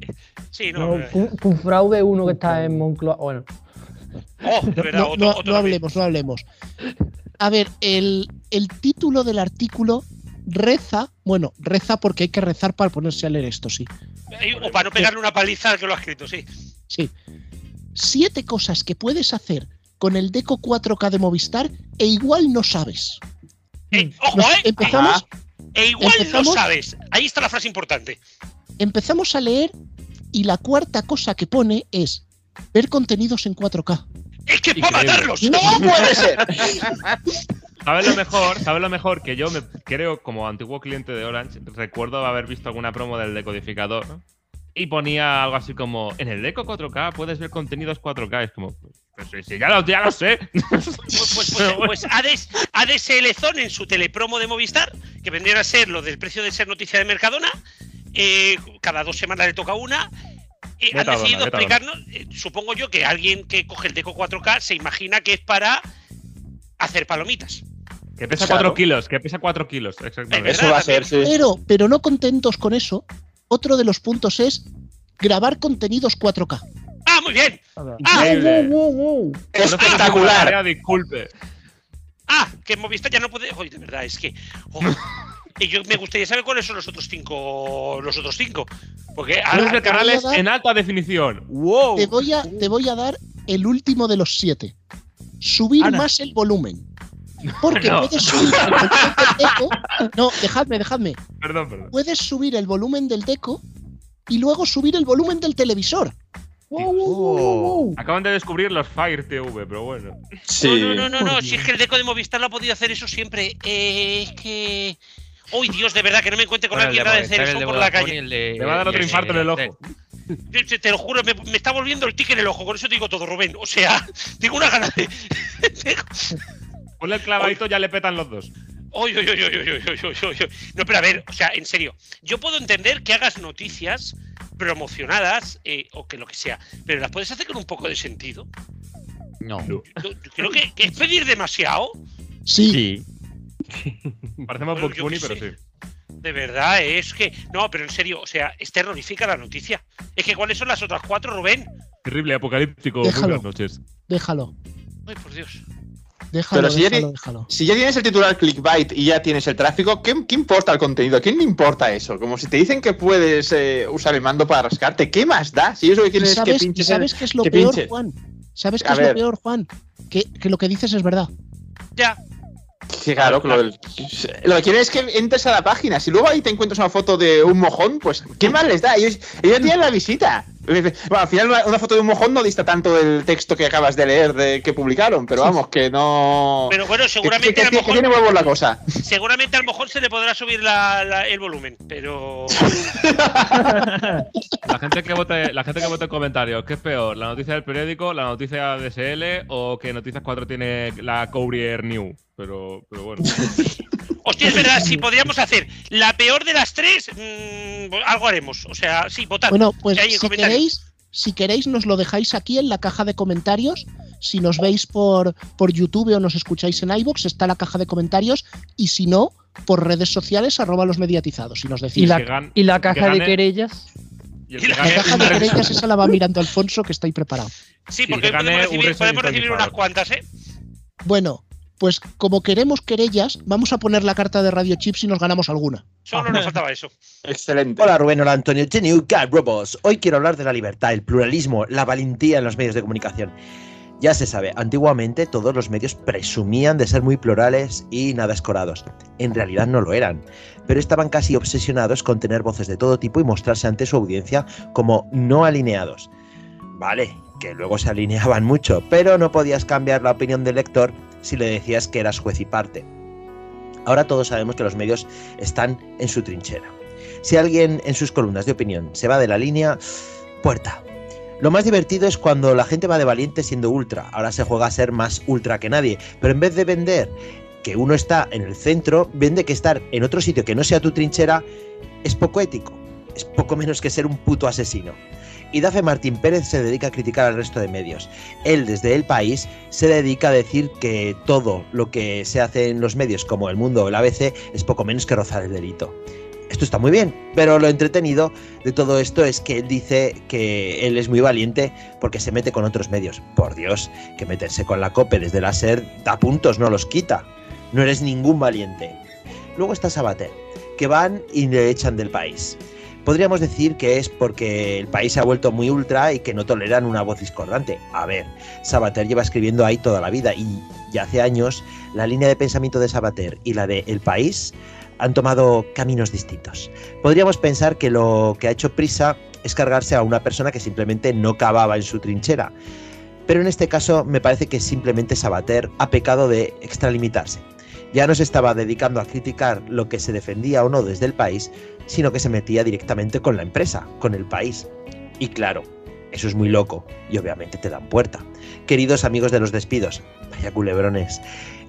Sí, no. No, Cum- Cum fraude uno que está en Moncloa. Bueno, Oh, verdad, No, otro, no- otro no también. hablemos, no hablemos. A ver, el, el título del artículo reza, bueno, reza porque hay que rezar para ponerse a leer esto, sí. O para no pegarle una paliza al que lo ha escrito, sí. Sí. Siete cosas que puedes hacer con el Deco 4K de Movistar e igual no sabes. Eh, ojo, Nos- eh. empezamos, E igual empezamos- no sabes. Ahí está la frase importante. empezamos a leer y la cuarta cosa que pone es ver contenidos en 4K. Es que es para matarlos. ¡No puede ser! ¿Sabes lo mejor? ¿Sabes lo mejor? Que yo me creo, como antiguo cliente de Orange, recuerdo haber visto alguna promo del decodificador ¿no? y ponía algo así como: En el Deco 4K puedes ver contenidos 4K. Es como, pues, sí, sí, ya, lo, ya lo sé. Pues, pues, pues, pues ADS, ADSL Zone en su telepromo de Movistar, que vendrían a ser lo del precio de ser noticia de Mercadona, eh, cada dos semanas le toca una. eh, han decidido metadona. explicarnos, eh, supongo yo que alguien que coge el Deco 4K se imagina que es para hacer palomitas. Que pesa Claro. 4 kilos, que pesa 4 kilos, exactamente. Es Eso va a ser, sí. Pero, pero no contentos con eso, otro de los puntos es grabar contenidos 4K. ¡Ah, muy bien! Increíble. Wow, wow, wow. Espectacular. Tarea, Disculpe. ¡Ah! Que Movistar ya no puede. Oye, de verdad, es que. oh, y yo me gustaría saber cuáles son los otros cinco. Los otros cinco. Porque ahora, ver canales dar- en alta definición. ¡Wow! Te voy a, te voy a dar el último de los siete. Subir Ana. más el volumen. Porque No. puedes subir el volumen del deco. No, dejadme, dejadme. Perdón, perdón. Puedes subir el volumen del deco y luego subir el volumen del televisor. Acaban de descubrir los Fire TV, pero bueno. No, no, no, no, no. si es que el deco de Movistar lo ha podido hacer eso siempre. Eh, es que. ¡Uy, Dios, de verdad, que no me encuentre con bueno, una mierda de eso por la calle! Le va a dar otro infarto en el ojo. Te, lo juro, me, está volviendo el tique en el ojo, con eso te digo todo, Rubén. O sea, tengo una gana de. Ponle el clavadito, ya le petan los dos. Oy, oy, oy, no, pero a ver, o sea, en serio, yo puedo entender que hagas noticias promocionadas eh, o que lo que sea, pero las puedes hacer con un poco de sentido. No. Yo- yo creo que, que es pedir demasiado. Sí. Bueno, yo Bunny, qué pero sé. sí. De verdad, es que. No, pero en serio, o sea, es terrorífica la noticia. Es que, ¿cuáles son las otras cuatro, Rubén? Terrible, apocalíptico. Muy Déjalo. buenas noches. Déjalo. Ay, por Dios. Déjalo, Pero si ya, déjalo, déjalo. si ya tienes el titular clickbait y ya tienes el tráfico, ¿qué, qué importa el contenido? ¿A quién le importa eso? Como si te dicen que puedes eh, usar el mando para rascarte, ¿qué más da? Si eso que ¿Y quieres es que pinches. sabes qué es lo que peor, pinches. Juan? ¿Sabes qué A es lo peor, Juan? Que, que lo que dices es verdad. Ya. Sí, claro, que lo, del- lo que quieren es que entres a la página. Si luego ahí te encuentras una foto de un mojón, pues ¿qué más les da? Ellos, ellos tienen la visita. Bueno, al final una, foto de un mojón no dista tanto del texto que acabas de leer de que publicaron, pero vamos, que no. Pero bueno, que- seguramente que, a lo que- que mejor- tiene huevos la cosa. Seguramente a lo mejor se le podrá subir la- la- el volumen, pero. La gente que vote, la gente que vote en comentarios, ¿qué es peor? ¿La noticia del periódico, la noticia de SL o que Noticias 4 tiene la Courier New? Pero, pero bueno. Hostia, es verdad, si podríamos hacer la peor de las tres, mm, algo haremos. O sea, sí, votad. Bueno, pues si queréis, si queréis, nos lo dejáis aquí en la caja de comentarios. Si nos veis por, por YouTube o nos escucháis en iBox, está la caja de comentarios. Y si no, por redes sociales, arroba los mediatizados. Y nos decís. ¿Y la, que gan- y la que caja de querellas? Y que la gane caja de querellas esa la va mirando Alfonso, que está ahí preparado. Sí, que porque podemos recibir, podemos recibir unas cuantas, ¿eh? Bueno, pues como queremos querellas, vamos a poner la carta de Radio Chips y nos ganamos alguna. Solo nos faltaba eso. Excelente. Hola Rubén, hola Antonio, Geniu, God Robots. Hoy quiero hablar de la libertad, el pluralismo, la valentía en los medios de comunicación. Ya se sabe, antiguamente todos los medios presumían de ser muy plurales y nada escorados. En realidad no lo eran, pero estaban casi obsesionados con tener voces de todo tipo y mostrarse ante su audiencia como no alineados. Vale, que luego se alineaban mucho, pero no podías cambiar la opinión del lector si le decías que eras juez y parte. Ahora todos sabemos que los medios están en su trinchera. Si alguien en sus columnas de opinión se va de la línea, puerta. Lo más divertido es cuando la gente va de valiente siendo ultra. Ahora se juega a ser más ultra que nadie. Pero en vez de vender que uno está en el centro, vende que estar en otro sitio que no sea tu trinchera es poco ético. Es poco menos que ser un puto asesino. Y Dafe Martín Pérez se dedica a criticar al resto de medios. Él, desde El País, se dedica a decir que todo lo que se hace en los medios, como El Mundo o el ABC, es poco menos que rozar el delito. Esto está muy bien, pero lo entretenido de todo esto es que él dice que él es muy valiente porque se mete con otros medios. Por Dios, que meterse con la COPE desde la SER da puntos, no los quita. No eres ningún valiente. Luego está Sabater, que van y le echan del país. Podríamos decir que es porque el país se ha vuelto muy ultra y que no toleran una voz discordante. A ver, Sabater lleva escribiendo ahí toda la vida y ya hace años la línea de pensamiento de Sabater y la de El País han tomado caminos distintos. Podríamos pensar que lo que ha hecho Prisa es cargarse a una persona que simplemente no cavaba en su trinchera. Pero en este caso me parece que simplemente Sabater ha pecado de extralimitarse. Ya no se estaba dedicando a criticar lo que se defendía o no desde el país, sino que se metía directamente con la empresa, con el país. Y claro, eso es muy loco y obviamente te dan puerta. Queridos amigos de los despidos, vaya culebrones,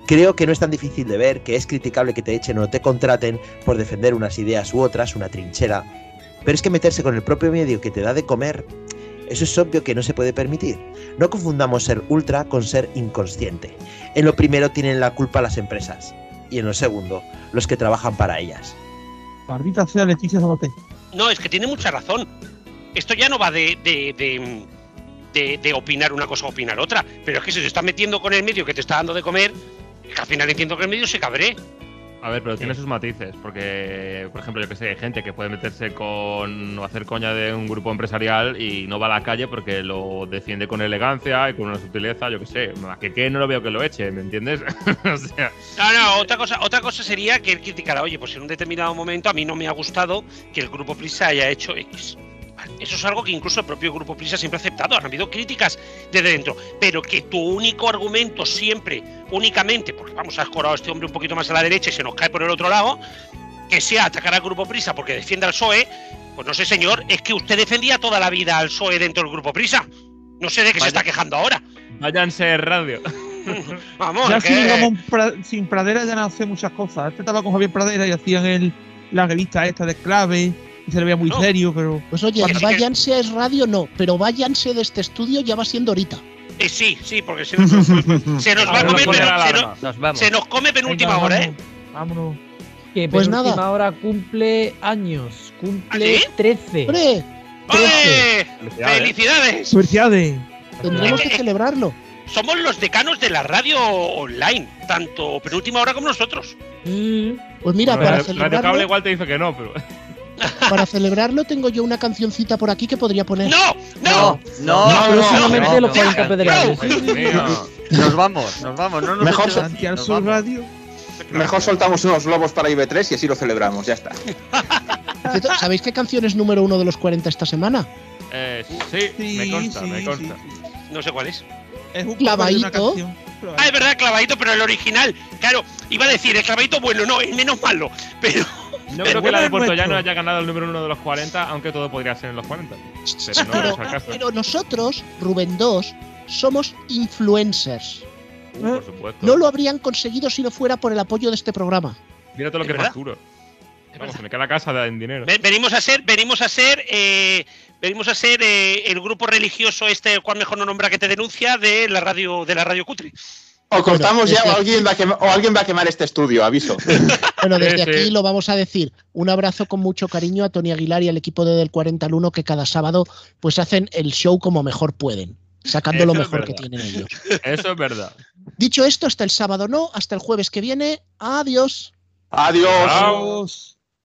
creo que no es tan difícil de ver que es criticable que te echen o te contraten por defender unas ideas u otras, una trinchera, pero es que meterse con el propio medio que te da de comer, eso es obvio que no se puede permitir. No confundamos ser ultra con ser inconsciente. En lo primero tienen la culpa las empresas y en lo segundo los que trabajan para ellas. Barbita sea Leticia Sabater. No, es que tiene mucha razón. Esto ya no va de, de, de, de- de opinar una cosa o opinar otra. Pero es que si te estás metiendo con el medio que te está dando de comer, que al final entiendo que el medio se cabré. A ver, pero tiene sus matices, porque, por ejemplo, yo que sé, hay gente que puede meterse con o hacer coña de un grupo empresarial y no va a la calle porque lo defiende con elegancia y con una sutileza, yo que sé. A que, que no lo veo que lo eche, ¿me entiendes? o sea, No, no, otra cosa, otra cosa sería que él criticara, oye, pues en un determinado momento a mí no me ha gustado que el grupo Prisa haya hecho X. Eso es algo que incluso el propio Grupo Prisa siempre ha aceptado. Han habido críticas desde dentro. Pero que tu único argumento siempre, únicamente, porque vamos, a escorado a este hombre un poquito más a la derecha y se nos cae por el otro lado, que sea atacar al Grupo Prisa porque defiende al PSOE, pues no sé, señor, es que usted defendía toda la vida al PSOE dentro del Grupo Prisa. No sé de qué se está quejando ahora. Váyanse radio. Vamos, Ya es sin que- Ramón Pra- sin Pradera ya no hace muchas cosas. Este estaba con Javier Pradera y hacían el, la revista esta de clave se le veía muy serio, pero. Pues oye, váyanse a Es Radio, no, pero váyanse de este estudio ya va siendo ahorita. Eh, sí, sí, porque se nos, se nos va a comer, se nos- Nos vamos. se nos come penúltima Venga, hora, ¿eh? Vámonos. Que Pues penúltima nada. hora cumple años. Cumple ¿Ah, sí? 13. ¡Hombre! ¡Ole! ¡Felicidades! Felicidades. Tendremos que Eh, eh, celebrarlo. Somos los decanos de la radio online, tanto penúltima hora como nosotros. Pues mira, Bueno, para Radio Cable celebrarlo, igual te dice que no, pero. Para celebrarlo tengo yo una cancioncita por aquí que podría poner. ¡No! ¡No! No, no, Próximamente no, los no. 40 pedreales. No, Nos vamos, nos vamos. No nos Mejor eches así, Santi al nos Sur vamos. Radio. Mejor soltamos unos globos para IB3 y así lo celebramos, ya está. ¿Sabéis qué canción es número uno de los 40 esta semana? Eh, sí, Sí, me consta, sí, me sí, consta. No sé cuál es. Es un Clavadito. Ah, es verdad, clavadito, pero el original. Claro, iba a decir, el clavadito bueno, no, el menos malo. Pero. No creo que la de es Puerto. Llano haya ganado el número uno de los 40, aunque todo podría ser en los 40. Pero no Pero, es el caso. pero nosotros, Rubén 2, somos influencers. Uh, por supuesto. No lo habrían conseguido si no fuera por el apoyo de este programa. Mira todo lo ¿Es que verdad? facturo. Vamos, se me queda casa de- en dinero. Ve- Venimos a ser, venimos a ser, eh, venimos a ser eh, el grupo religioso este, el cual mejor no nombra que te denuncia de la radio, de la radio cutre. O cortamos ya o alguien, va a quemar, o alguien va a quemar este estudio, aviso. Bueno, desde Sí, sí. aquí lo vamos a decir. Un abrazo con mucho cariño a Tony Aguilar y al equipo de Del 40 al 1 que cada sábado pues hacen el show como mejor pueden, sacando lo Eso mejor que tienen ellos. Eso es verdad. Dicho esto, hasta el sábado no, hasta el jueves que viene. Adiós. Adiós. Chao.